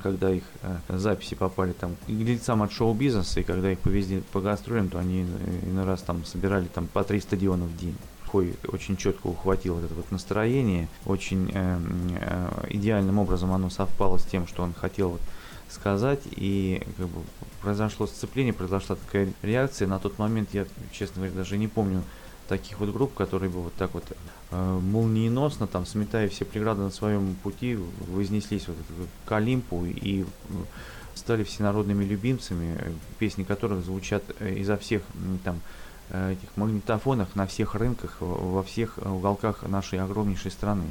когда их э, записи попали там к лицам от шоу-бизнеса, и когда их повезли по гастролям, то они иной раз там собирали там по три стадиона в день. Хой очень четко ухватил это вот настроение, очень э, э, идеальным образом оно совпало с тем, что он хотел вот сказать, и как бы произошло сцепление, произошла такая реакция. На тот момент я, честно говоря, даже не помню таких вот групп, которые бы вот так вот э, молниеносно, там, сметая все преграды на своем пути, вознеслись вот к Олимпу и э, стали всенародными любимцами, песни которых звучат э, изо всех там э, этих магнитофонах на всех рынках, во всех уголках нашей огромнейшей страны.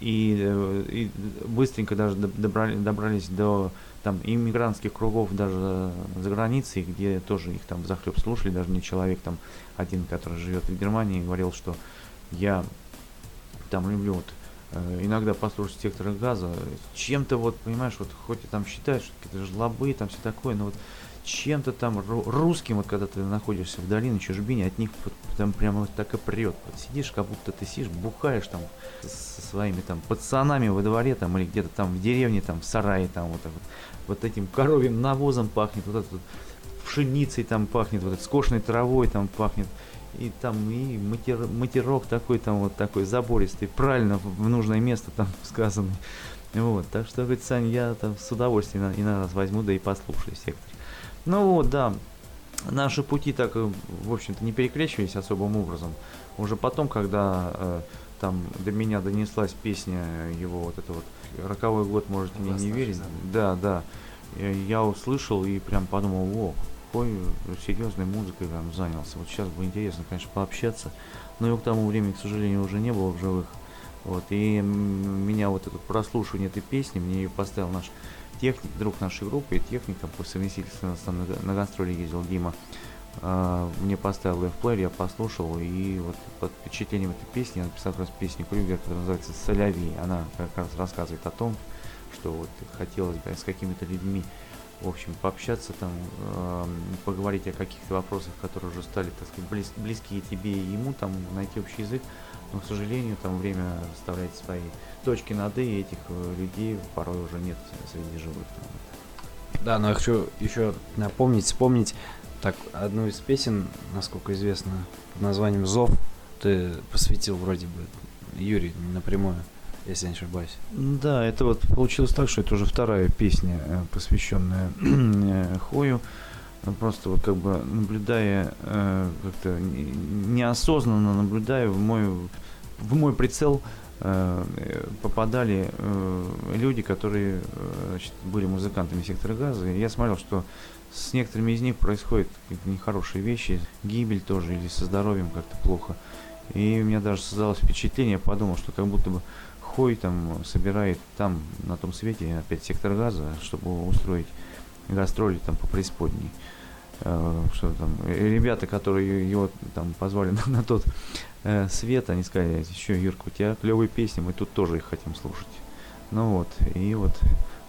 И, и быстренько даже добрали, добрались до там иммигрантских кругов даже за границей, где тоже их там захлеб слушали, даже не человек там один, который живет в Германии, говорил, что я там люблю вот э, иногда послушать сектора газа, чем-то вот, понимаешь, вот хоть и там считаешь, что какие-то жлобы, там все такое, но вот чем-то там русским, вот когда ты находишься в долине, чужбине, от них вот, там прямо вот так и прет. Вот сидишь, как будто ты сидишь, бухаешь там со своими там пацанами во дворе там или где-то там в деревне, там в сарае, там вот, вот, вот этим коровьим навозом пахнет, вот этот пшеницей там пахнет, вот этой скошенной травой там пахнет. И там и матер, матерок такой там вот такой забористый, правильно в нужное место там сказанный. Вот, так что, говорит, Сань, я там с удовольствием иногда возьму, да и послушаю сектор. Ну вот, да, наши пути так, э, в общем-то, не перекрещивались особым образом. Уже потом, когда э, там до меня донеслась песня его вот это вот «Роковой год, можете мне не верить». Да, да. Я услышал и прям подумал, о, какой серьезной музыкой там занялся. Вот сейчас бы интересно, конечно, пообщаться. Но его к тому времени, к сожалению, уже не было в живых. Вот, и меня вот это прослушивание этой песни, мне ее поставил наш техник, друг нашей группы, техник, там по совместительству нас там на, на гастроли ездил Дима, э, мне поставил в плеер, я послушал, и вот под впечатлением этой песни я написал как раз песню Крюгер, которая называется «Соляви». Она как раз рассказывает о том, что вот хотелось бы с какими-то людьми, в общем, пообщаться там, э, поговорить о каких-то вопросах, которые уже стали, так сказать, близ, близкие тебе и ему, там, найти общий язык но, к сожалению, там время расставлять свои точки над и этих э, людей порой уже нет среди живых. Да, но я хочу еще напомнить, вспомнить так одну из песен, насколько известно, под названием «Зов». Ты посвятил вроде бы Юрий напрямую, если я не ошибаюсь. Да, это вот получилось так, что это уже вторая песня, э, посвященная э, Хою. Просто вот как бы наблюдая, э, как-то неосознанно наблюдая в мой, в мой прицел попадали люди, которые значит, были музыкантами сектора газа. И я смотрел, что с некоторыми из них происходят нехорошие вещи, гибель тоже, или со здоровьем как-то плохо. И у меня даже создалось впечатление, я подумал, что как будто бы Хой там собирает там, на том свете, опять сектор газа, чтобы устроить гастроли там по преисподней. э, что там, ребята, которые его там позвали на, на тот э, свет, они сказали, еще, Юрка, у тебя клевые песни, мы тут тоже их хотим слушать. Ну вот, и вот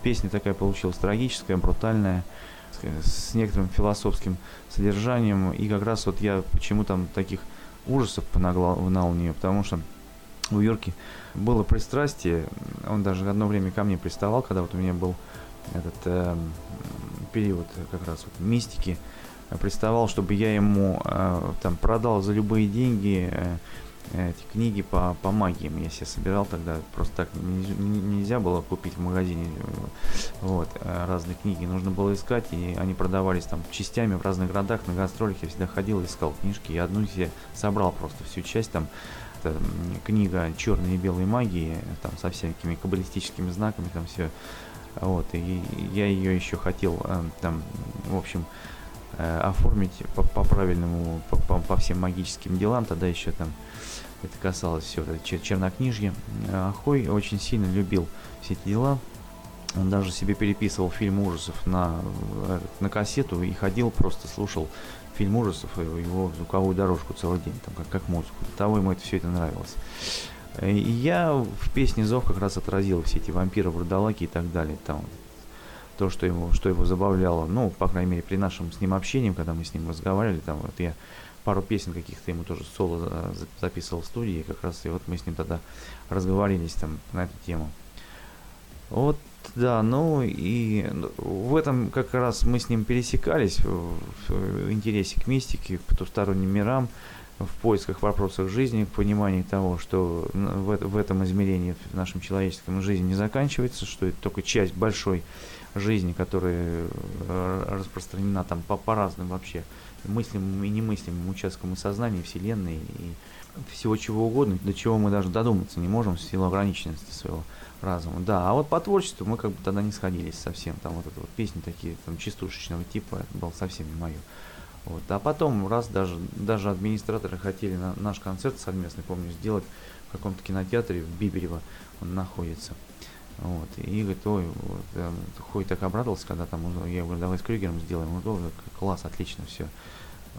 песня такая получилась трагическая, брутальная, с, с некоторым философским содержанием, и как раз вот я почему там таких ужасов понагнал в нее, потому что у Юрки было пристрастие, он даже одно время ко мне приставал, когда вот у меня был этот э, период как раз вот мистики, приставал, чтобы я ему э, там продал за любые деньги э, эти книги по, по магии. Я себе собирал тогда, просто так нельзя было купить в магазине вот, э, разные книги. Нужно было искать, и они продавались там частями в разных городах, на гастролях. Я всегда ходил, искал книжки, и одну себе собрал просто всю часть там это книга черной и белой магии, там со всякими каббалистическими знаками, там все. Вот, и я ее еще хотел э, там, в общем, э, оформить по, по правильному, по, по, по всем магическим делам, тогда еще там это касалось все это чернокнижье. Ахой очень сильно любил все эти дела. Он даже себе переписывал фильм ужасов на, э, на кассету и ходил, просто слушал фильм ужасов, его звуковую дорожку целый день, там, как, как музыку. До того ему это все это нравилось. И я в песне «Зов» как раз отразил все эти вампиры, вурдалаки и так далее. Там, то, что его, что его забавляло, ну, по крайней мере, при нашем с ним общении, когда мы с ним разговаривали, там, вот я пару песен каких-то ему тоже соло записывал в студии, как раз и вот мы с ним тогда разговорились там на эту тему. Вот, да, ну и в этом как раз мы с ним пересекались в интересе к мистике, к потусторонним мирам, в поисках вопросах жизни, в понимании того, что в, в этом измерении в нашем человеческом жизни не заканчивается, что это только часть большой жизни, которая э, распространена там по, по разным вообще мыслимым и немыслимым участкам и сознания, Вселенной и всего чего угодно, до чего мы даже додуматься не можем в силу ограниченности своего разума. Да, а вот по творчеству мы как бы тогда не сходились совсем. Там вот это вот песни такие, там частушечного типа, это было совсем не мое. Вот. А потом раз даже, даже администраторы хотели на наш концерт совместный, помню, сделать в каком-то кинотеатре в Биберево, он находится. Вот. И говорит, ой, вот, э, Хой так обрадовался, когда там, я говорю, давай с Крюгером сделаем. Он говорит, класс, отлично, все.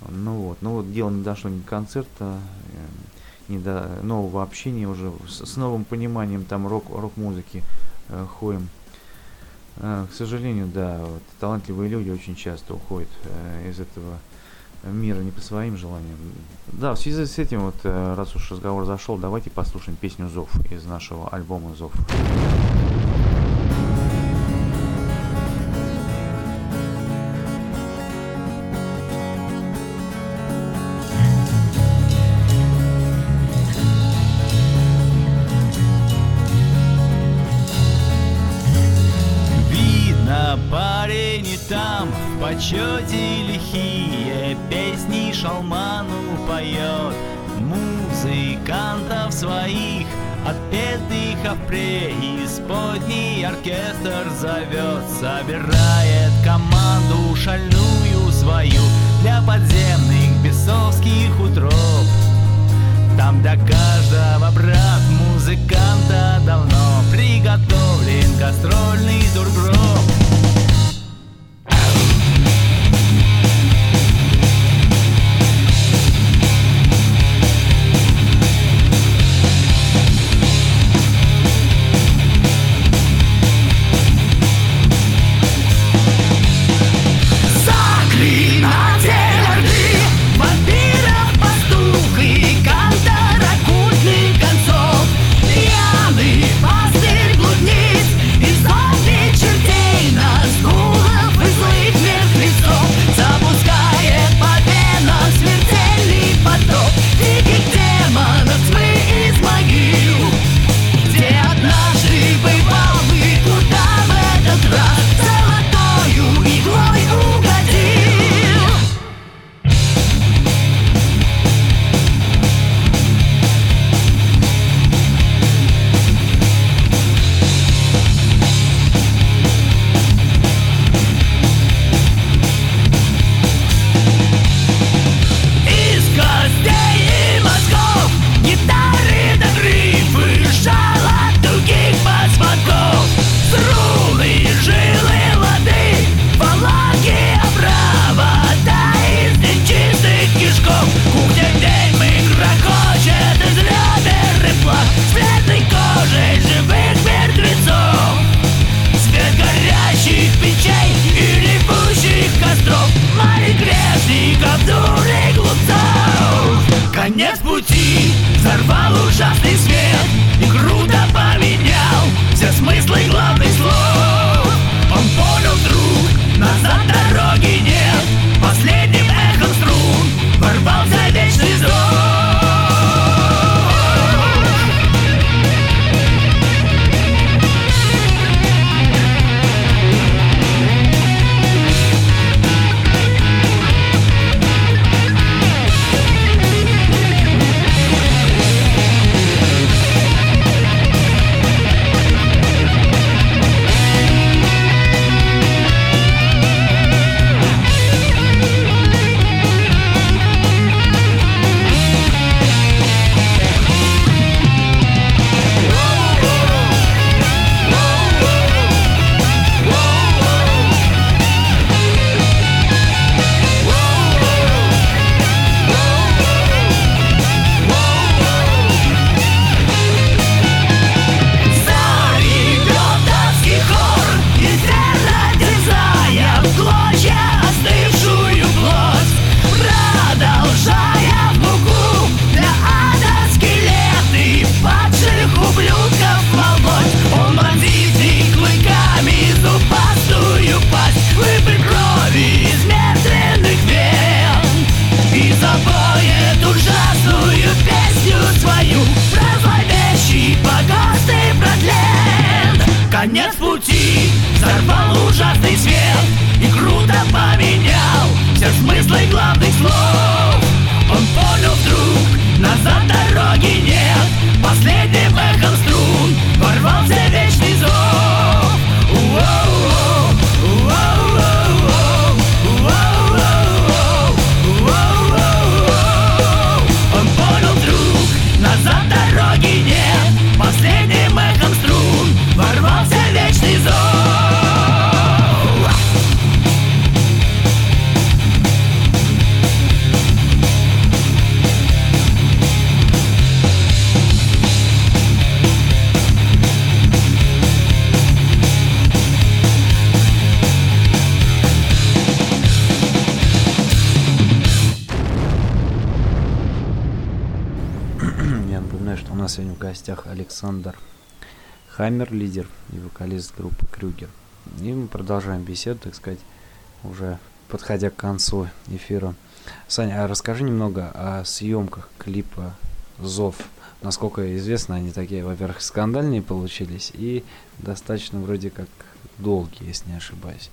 Ну вот, ну вот дело не дошло ни до концерта, ни до нового общения уже, с, с новым пониманием там рок, рок-музыки э, Хоем. Э, к сожалению, да, вот, талантливые люди очень часто уходят э, из этого мира не по своим желаниям. Да, в связи с этим, вот, э, раз уж разговор зашел, давайте послушаем песню «Зов» из нашего альбома «Зов». Александр Хаммер, лидер и вокалист группы Крюгер. И мы продолжаем беседу, так сказать, уже подходя к концу эфира. Саня, а расскажи немного о съемках клипа «Зов». Насколько известно, они такие, во-первых, скандальные получились и достаточно вроде как долгие, если не ошибаюсь.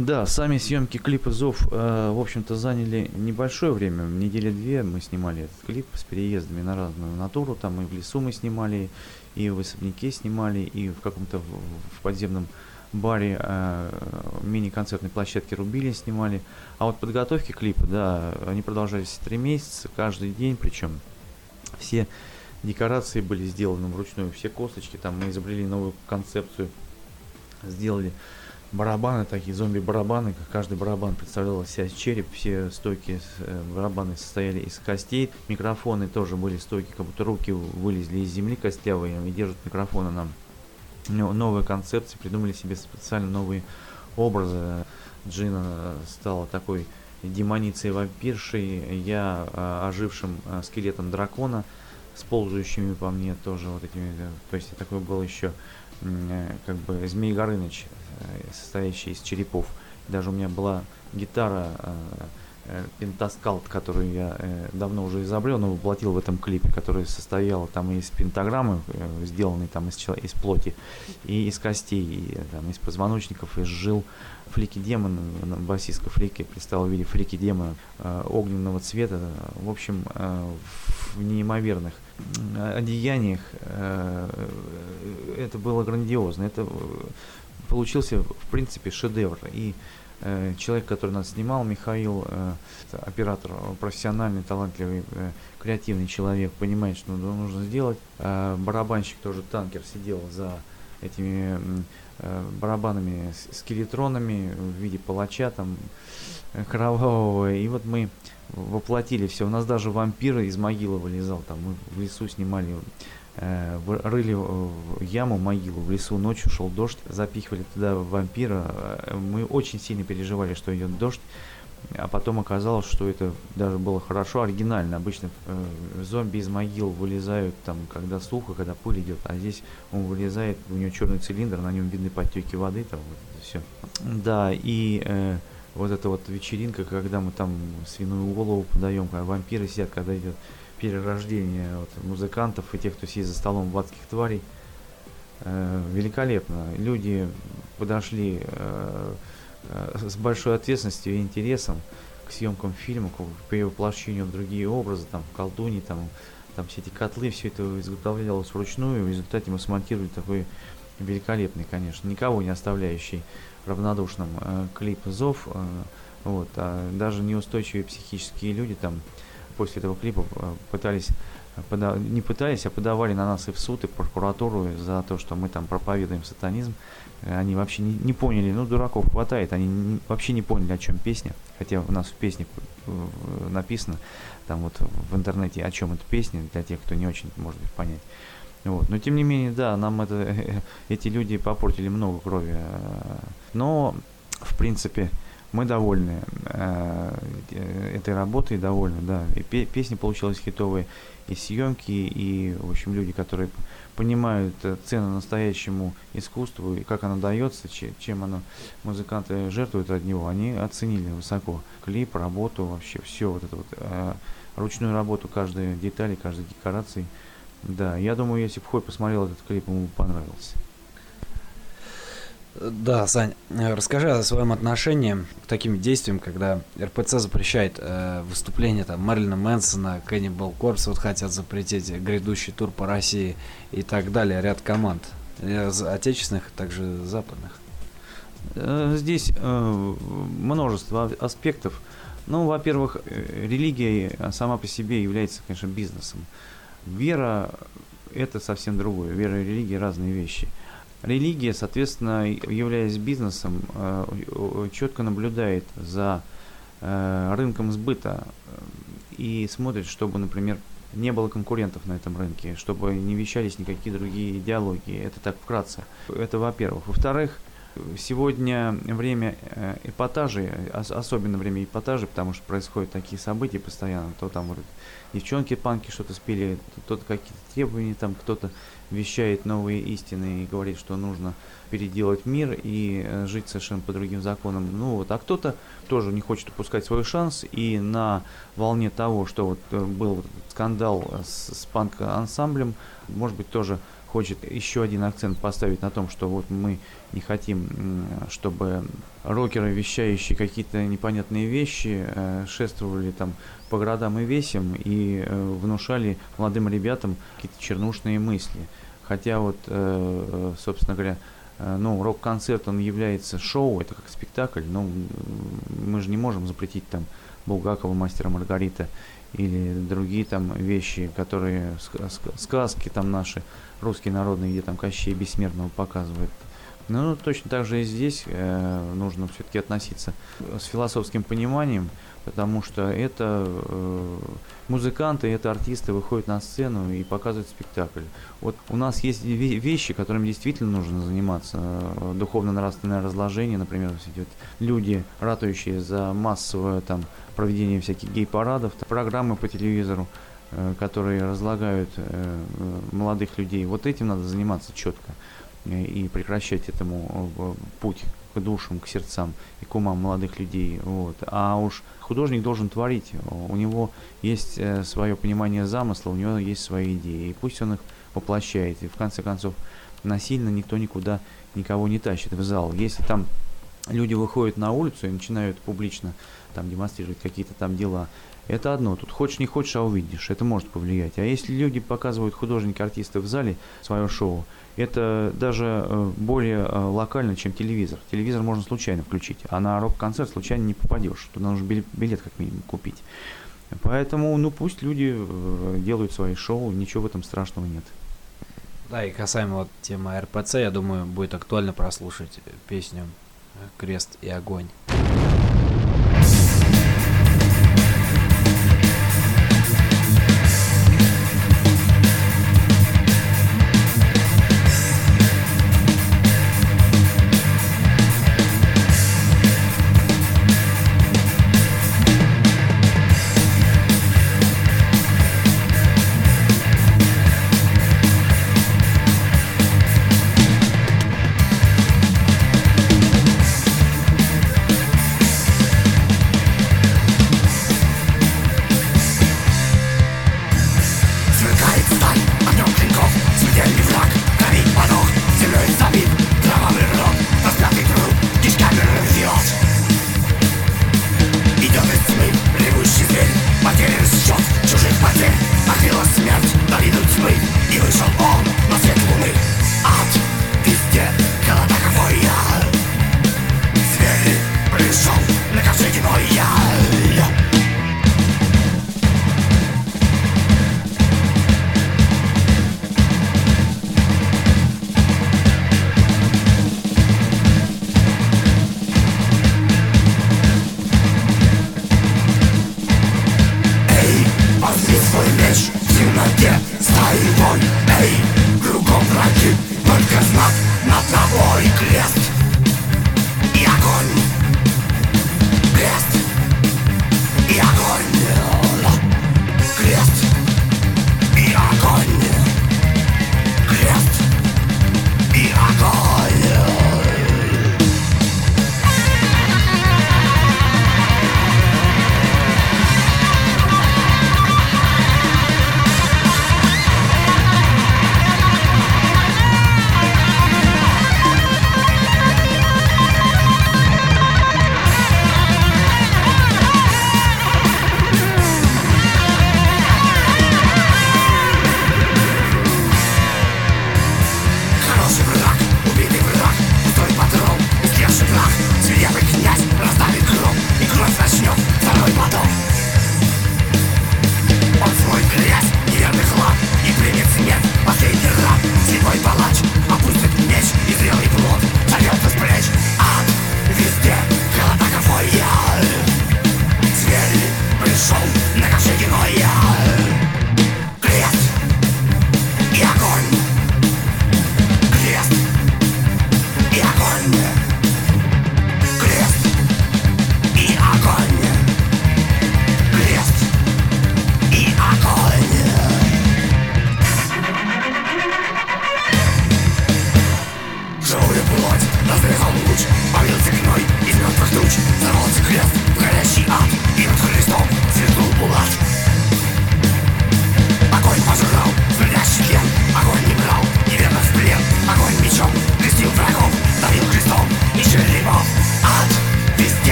Да, сами съемки клипа «Зов», э, в общем-то, заняли небольшое время. Недели две мы снимали этот клип с переездами на разную натуру. Там и в лесу мы снимали, и в особняке снимали, и в каком-то в, подземном баре э, мини-концертной площадке Рубили снимали. А вот подготовки клипа, да, они продолжались три месяца, каждый день, причем все декорации были сделаны вручную, все косточки, там мы изобрели новую концепцию, сделали барабаны такие, зомби-барабаны, каждый барабан представлял себя череп, все стойки э, барабаны состояли из костей, микрофоны тоже были стойки, как будто руки вылезли из земли костявые и держат микрофоны нам. Новые концепции, придумали себе специально новые образы. Джина стала такой демоницей вампиршей, я а, ожившим а, скелетом дракона с ползающими по мне тоже вот этими, то есть такой был еще э, как бы Змей Горыныч Э, состоящий из черепов. Даже у меня была гитара пентаскалт, э, которую я э, давно уже изобрел, но воплотил в этом клипе, который состоял там из пентаграммы, сделанной там из, из плоти, и из костей, и, там, из позвоночников, из жил. Флики демон, басистка Флики представил в виде Флики демона огненного цвета. В общем, в неимоверных одеяниях это было грандиозно. Это получился, в принципе, шедевр. И э, человек, который нас снимал, Михаил, э, оператор, профессиональный, талантливый, э, креативный человек, понимает, что нужно сделать. Э, барабанщик тоже, танкер, сидел за этими э, барабанами, скелетронами в виде палача там э, кровавого. И вот мы воплотили все. У нас даже вампиры из могилы вылезал. Там мы в лесу снимали Э, рыли яму, могилу в лесу, ночью шел дождь, запихивали туда вампира. Э, мы очень сильно переживали, что идет дождь. А потом оказалось, что это даже было хорошо, оригинально. Обычно э, зомби из могил вылезают там, когда сухо, когда пыль идет, а здесь он вылезает, у него черный цилиндр, на нем видны подтеки воды, там вот все. Да, и э, вот эта вот вечеринка, когда мы там свиную голову подаем, когда вампиры сидят, когда идет перерождение вот, музыкантов и тех, кто сидит за столом адских тварей. Э, великолепно. Люди подошли э, э, с большой ответственностью и интересом к съемкам фильма, к перевоплощению в другие образы, там, колдуни, там, там все эти котлы, все это изготовлялось вручную, в результате мы смонтировали такой великолепный, конечно, никого не оставляющий равнодушным э, клип «Зов», э, вот, а даже неустойчивые психические люди там после этого клипа э, пытались не пытались, а подавали на нас и в суд, и в прокуратуру за то, что мы там проповедуем сатанизм. Они вообще не, не поняли, ну, дураков хватает, они не, вообще не поняли, о чем песня, хотя у нас в песне написано, там вот в интернете, о чем эта песня, для тех, кто не очень может быть понять. Вот. Но тем не менее, да, нам это, эти люди попортили много крови. Но, в принципе, мы довольны э, этой работой, довольны, да. И песни получилась хитовые, и съемки, и, в общем, люди, которые понимают э, цену настоящему искусству, и как оно дается, чем оно, музыканты жертвуют от него, они оценили высоко. Клип, работу, вообще все вот это вот, э, ручную работу каждой детали, каждой декорации. Да, я думаю, если бы Хой посмотрел этот клип, ему понравился. Да, Сань, э, расскажи о своем отношении к таким действиям, когда РПЦ запрещает э, выступление там Мэрилина Мэнсона, Cannibal Corpse вот хотят запретить грядущий тур по России и так далее, ряд команд, э, отечественных, а также западных. Э, здесь э, множество аспектов. Ну, во-первых, религия сама по себе является, конечно, бизнесом. Вера – это совсем другое. Вера и религия – разные вещи – Религия, соответственно, являясь бизнесом, э, четко наблюдает за э, рынком сбыта э, и смотрит, чтобы, например, не было конкурентов на этом рынке, чтобы не вещались никакие другие идеологии. Это так вкратце. Это во-первых. Во-вторых, сегодня время эпатажей, особенно время эпатажей, потому что происходят такие события постоянно, то там девчонки-панки что-то спели, то-то какие-то требования, там кто-то вещает новые истины и говорит, что нужно переделать мир и э, жить совершенно по другим законам. Ну вот, а кто-то тоже не хочет упускать свой шанс и на волне того, что вот э, был скандал с, с панк-ансамблем, может быть, тоже хочет еще один акцент поставить на том, что вот мы не хотим, чтобы рокеры, вещающие какие-то непонятные вещи, э, шествовали там по городам и весям и внушали молодым ребятам какие-то чернушные мысли. Хотя вот, э, собственно говоря, э, ну, рок-концерт, он является шоу, это как спектакль, но мы же не можем запретить там Булгакова, Мастера Маргарита или другие там вещи, которые, сказки там наши, русские народные, где там Кощей Бессмертного показывают. Ну, точно так же и здесь э, нужно все-таки относиться с философским пониманием, потому что это э, музыканты, это артисты выходят на сцену и показывают спектакль. Вот у нас есть вещи, которыми действительно нужно заниматься. Э, духовно-нравственное разложение, например, идет люди, ратующие за массовое там проведение всяких гей-парадов, программы по телевизору, которые разлагают э, молодых людей. Вот этим надо заниматься четко и прекращать этому путь к душам, к сердцам и к умам молодых людей. Вот. А уж художник должен творить. У него есть э, свое понимание замысла, у него есть свои идеи. И пусть он их воплощает. И в конце концов, насильно никто никуда никого не тащит в зал. Если там люди выходят на улицу и начинают публично там демонстрировать какие-то там дела, это одно. Тут хочешь не хочешь, а увидишь. Это может повлиять. А если люди показывают художники, артисты в зале свое шоу, это даже э, более э, локально, чем телевизор. Телевизор можно случайно включить, а на рок-концерт случайно не попадешь. Туда нужно билет как минимум купить. Поэтому, ну пусть люди э, делают свои шоу, ничего в этом страшного нет. Да, и касаемо вот темы РПЦ, я думаю, будет актуально прослушать песню «Крест и огонь». меч в темноте Стоит он, эй, кругом враги Только знак над тобой крест.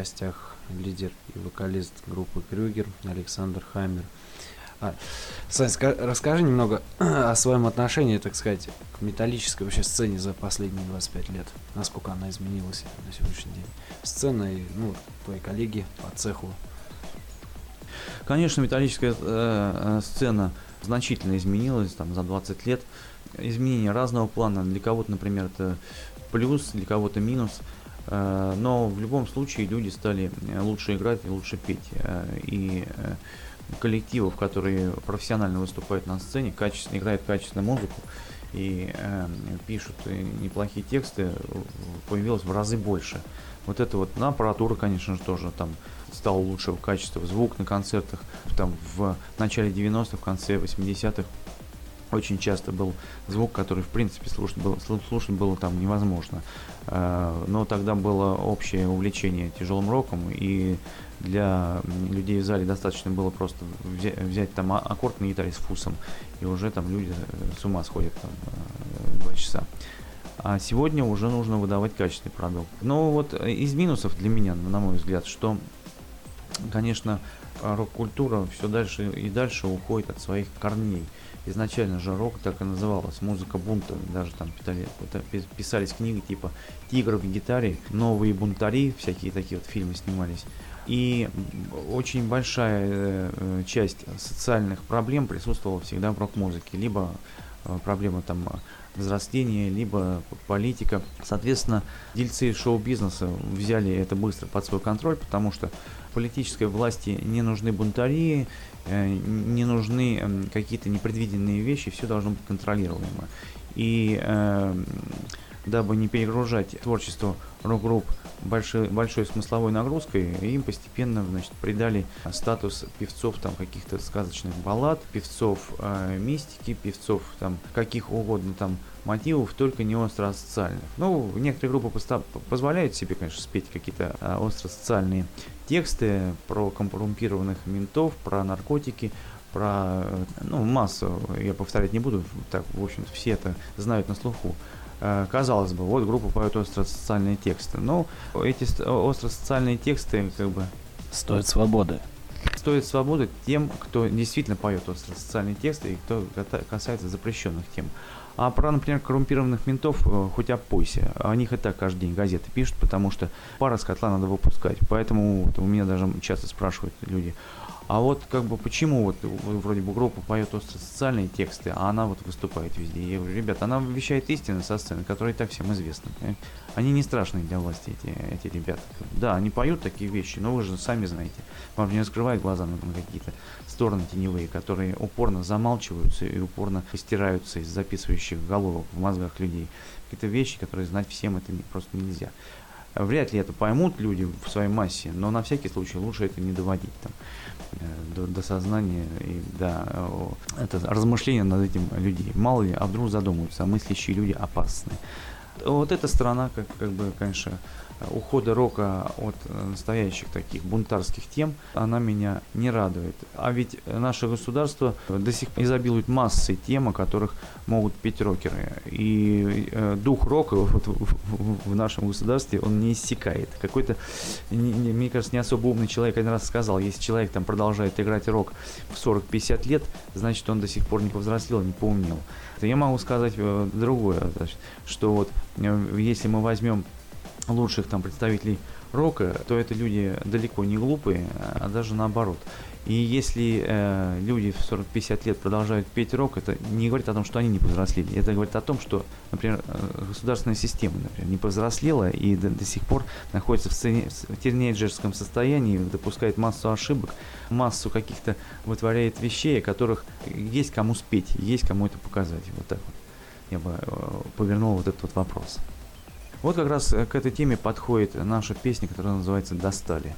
Гостях лидер и вокалист группы Крюгер Александр Хаммер. А, Сань, ска- расскажи немного о своем отношении, так сказать, к металлической вообще сцене за последние 25 лет. Насколько она изменилась на сегодняшний день. Сцена и, ну, твои коллеги по цеху. Конечно, металлическая э, э, сцена значительно изменилась там, за 20 лет. Изменения разного плана. Для кого-то, например, это плюс, для кого-то минус. Э, но в любом случае люди стали э, лучше играть и лучше петь. Э, и коллективов, которые профессионально выступают на сцене, качественно играют качественную музыку и пишут неплохие тексты, появилось в разы больше. Вот это вот, ну, аппаратура, конечно же, тоже там стала лучшего качества, звук на концертах, там в начале 90-х, в конце 80-х очень часто был звук, который в принципе слушать было, слу- слушать было там невозможно. Э, Но тогда было общее увлечение тяжелым роком, и для людей в зале достаточно было просто взя- взять там а- аккорд на гитаре с фусом, и уже там люди э, с ума сходят там э, два часа. А сегодня уже нужно выдавать качественный продукт. Но вот э, из минусов для меня, на мой взгляд, что, конечно, рок-культура все дальше и дальше уходит от своих корней. Изначально же рок так и называлась, музыка бунта, даже там питали- это пи- писались книги типа «Тигр в гитаре», «Новые бунтари», всякие такие вот фильмы снимались. И очень большая э, э, часть социальных проблем присутствовала всегда в рок-музыке. Либо э, проблемы там взросления, либо политика. Соответственно, дельцы шоу-бизнеса взяли это быстро под свой контроль, потому что политической власти не нужны бунтари, э, не нужны эм, какие-то непредвиденные вещи, все должно быть контролируемо. И эм, дабы не перегружать творчество рок-групп большой, большой смысловой нагрузкой, им постепенно значит, придали статус певцов там каких-то сказочных баллад, певцов э, мистики, певцов там каких угодно там мотивов, только не остро-социальных. Ну, некоторые группы позволяют себе, конечно, спеть какие-то э, остро-социальные тексты про коррумпированных ментов, про наркотики, про, ну, массу, я повторять не буду, так, в общем-то, все это знают на слуху. Э, Казалось бы, вот группа поет остросоциальные тексты. Но эти ст- остросоциальные тексты, как бы, Стоит свободы. стоит свободы тем, кто действительно поет социальные тексты и кто касается запрещенных тем. А про, например, коррумпированных ментов э, хоть опойся. О них и так каждый день газеты пишут, потому что пара с котла надо выпускать. Поэтому вот, у меня даже часто спрашивают люди, а вот как бы почему вот вроде бы группа поет социальные тексты, а она вот выступает везде. Я говорю, ребята, она вещает истины со сцены, которые и так всем известны. Они не страшные для власти, эти, эти ребята. Да, они поют такие вещи, но вы же сами знаете. Вам не раскрывают глаза на какие-то стороны теневые, которые упорно замалчиваются и упорно стираются из записывающих головок в мозгах людей. Какие-то вещи, которые знать всем это просто нельзя. Вряд ли это поймут люди в своей массе, но на всякий случай лучше это не доводить. Там. Э, до, до сознания и до это размышления над этим людей. Мало ли, а вдруг задумаются, а мыслящие люди опасны. Вот эта сторона, как, как бы, конечно, ухода рока от настоящих таких бунтарских тем, она меня не радует. А ведь наше государство до сих пор изобилует массой тем, о которых могут петь рокеры. И э, дух рока вот, в, нашем государстве, он не иссякает. Какой-то, не, не, мне кажется, не особо умный человек один раз сказал, если человек там продолжает играть рок в 40-50 лет, значит, он до сих пор не повзрослел, не поумнел. Я могу сказать э, другое, что вот э, если мы возьмем лучших там представителей рока, то это люди далеко не глупые, а даже наоборот. И если э, люди в 40-50 лет продолжают петь рок, это не говорит о том, что они не повзрослели. Это говорит о том, что, например, э, государственная система, например, не повзрослела и до, до сих пор находится в, сцене, в тинейджерском состоянии, допускает массу ошибок, массу каких-то вытворяет вещей, о которых есть кому спеть, есть кому это показать. Вот так вот я бы э, повернул вот этот вот вопрос. Вот как раз э, к этой теме подходит наша песня, которая называется «Достали».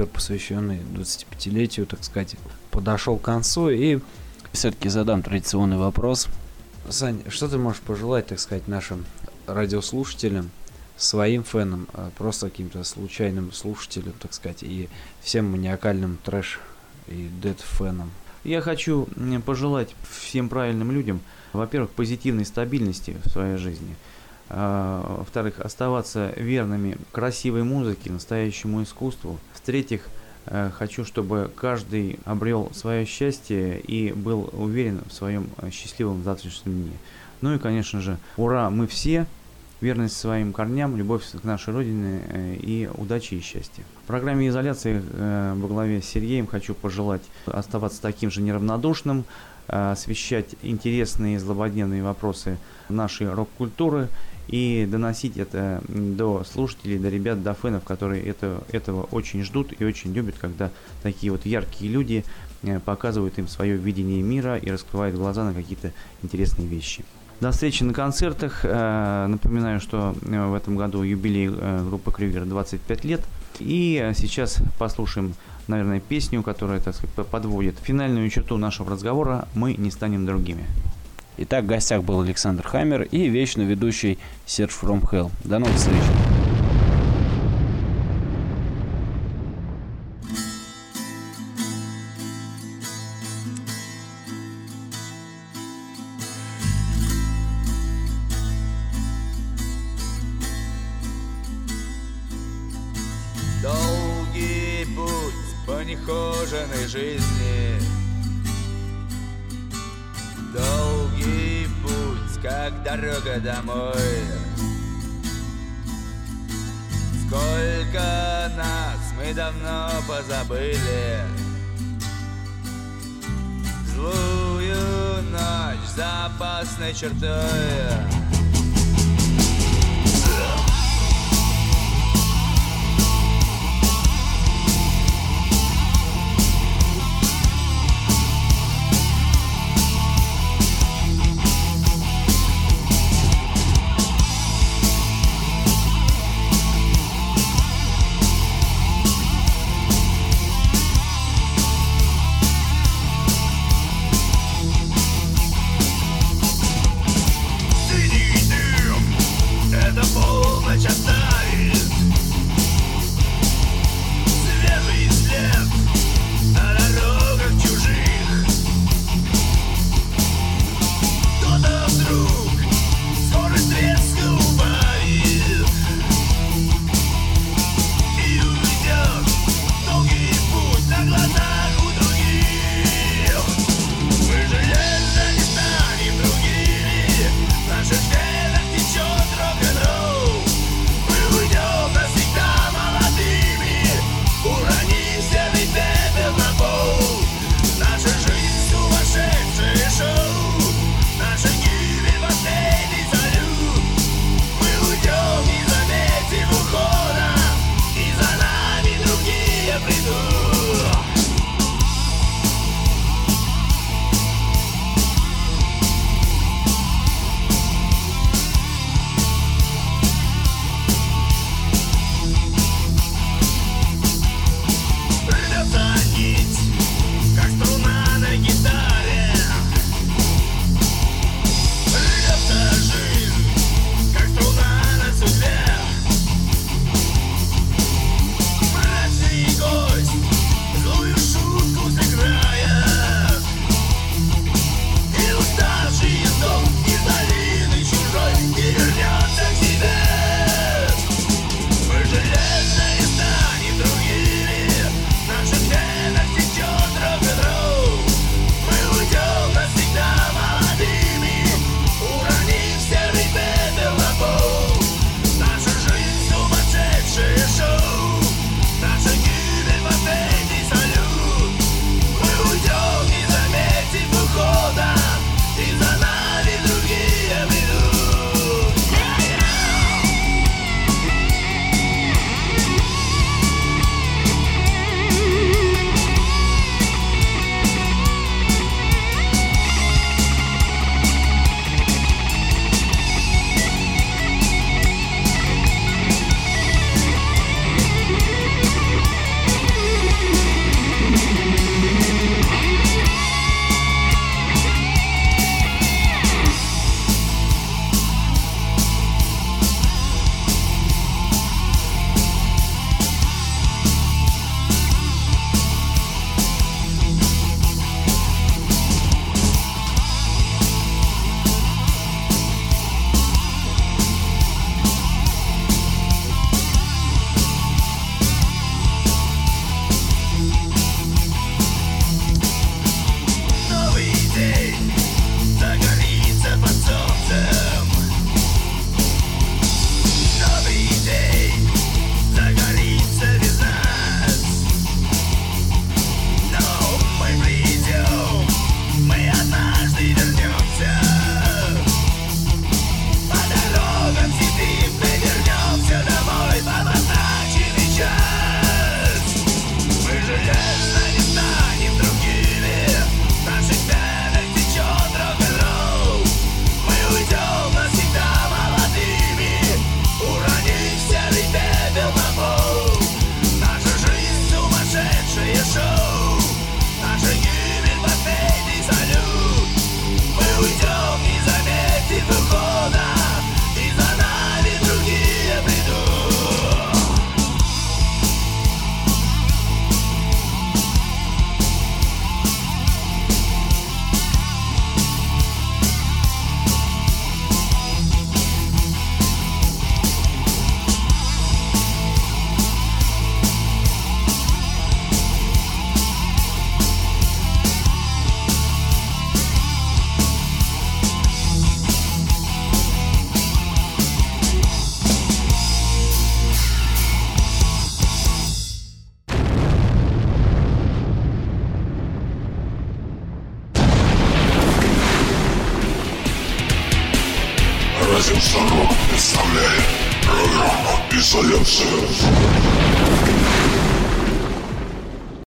Эфир, посвященный 25-летию, так сказать, подошел к концу. И все-таки задам традиционный вопрос. Сань, что ты можешь пожелать, так сказать, нашим радиослушателям, своим фенам, а просто каким-то случайным слушателям, так сказать, и всем маниакальным трэш и дед фенам? Я хочу пожелать всем правильным людям, во-первых, позитивной стабильности в своей жизни, а, во-вторых, оставаться верными красивой музыке, настоящему искусству, в-третьих, э, хочу, чтобы каждый обрел свое счастье и был уверен в своем э, счастливом завтрашнем дне. Ну и, конечно же, ура, мы все, верность своим корням, любовь к нашей Родине э, и удачи и счастья. В программе изоляции во главе с Сергеем хочу пожелать оставаться таким же неравнодушным, освещать интересные и злободневные вопросы нашей рок-культуры и доносить это до слушателей, до ребят, до фенов, которые это, этого очень ждут и очень любят, когда такие вот яркие люди показывают им свое видение мира и раскрывают глаза на какие-то интересные вещи. До встречи на концертах. Э, напоминаю, что э, в этом году юбилей э, группы Крюгер 25 лет. И сейчас послушаем, наверное, песню, которая, так сказать, подводит финальную черту нашего разговора «Мы не станем другими». Итак, в гостях был Александр Хаммер и вечно ведущий Серж From Hell. До новых встреч!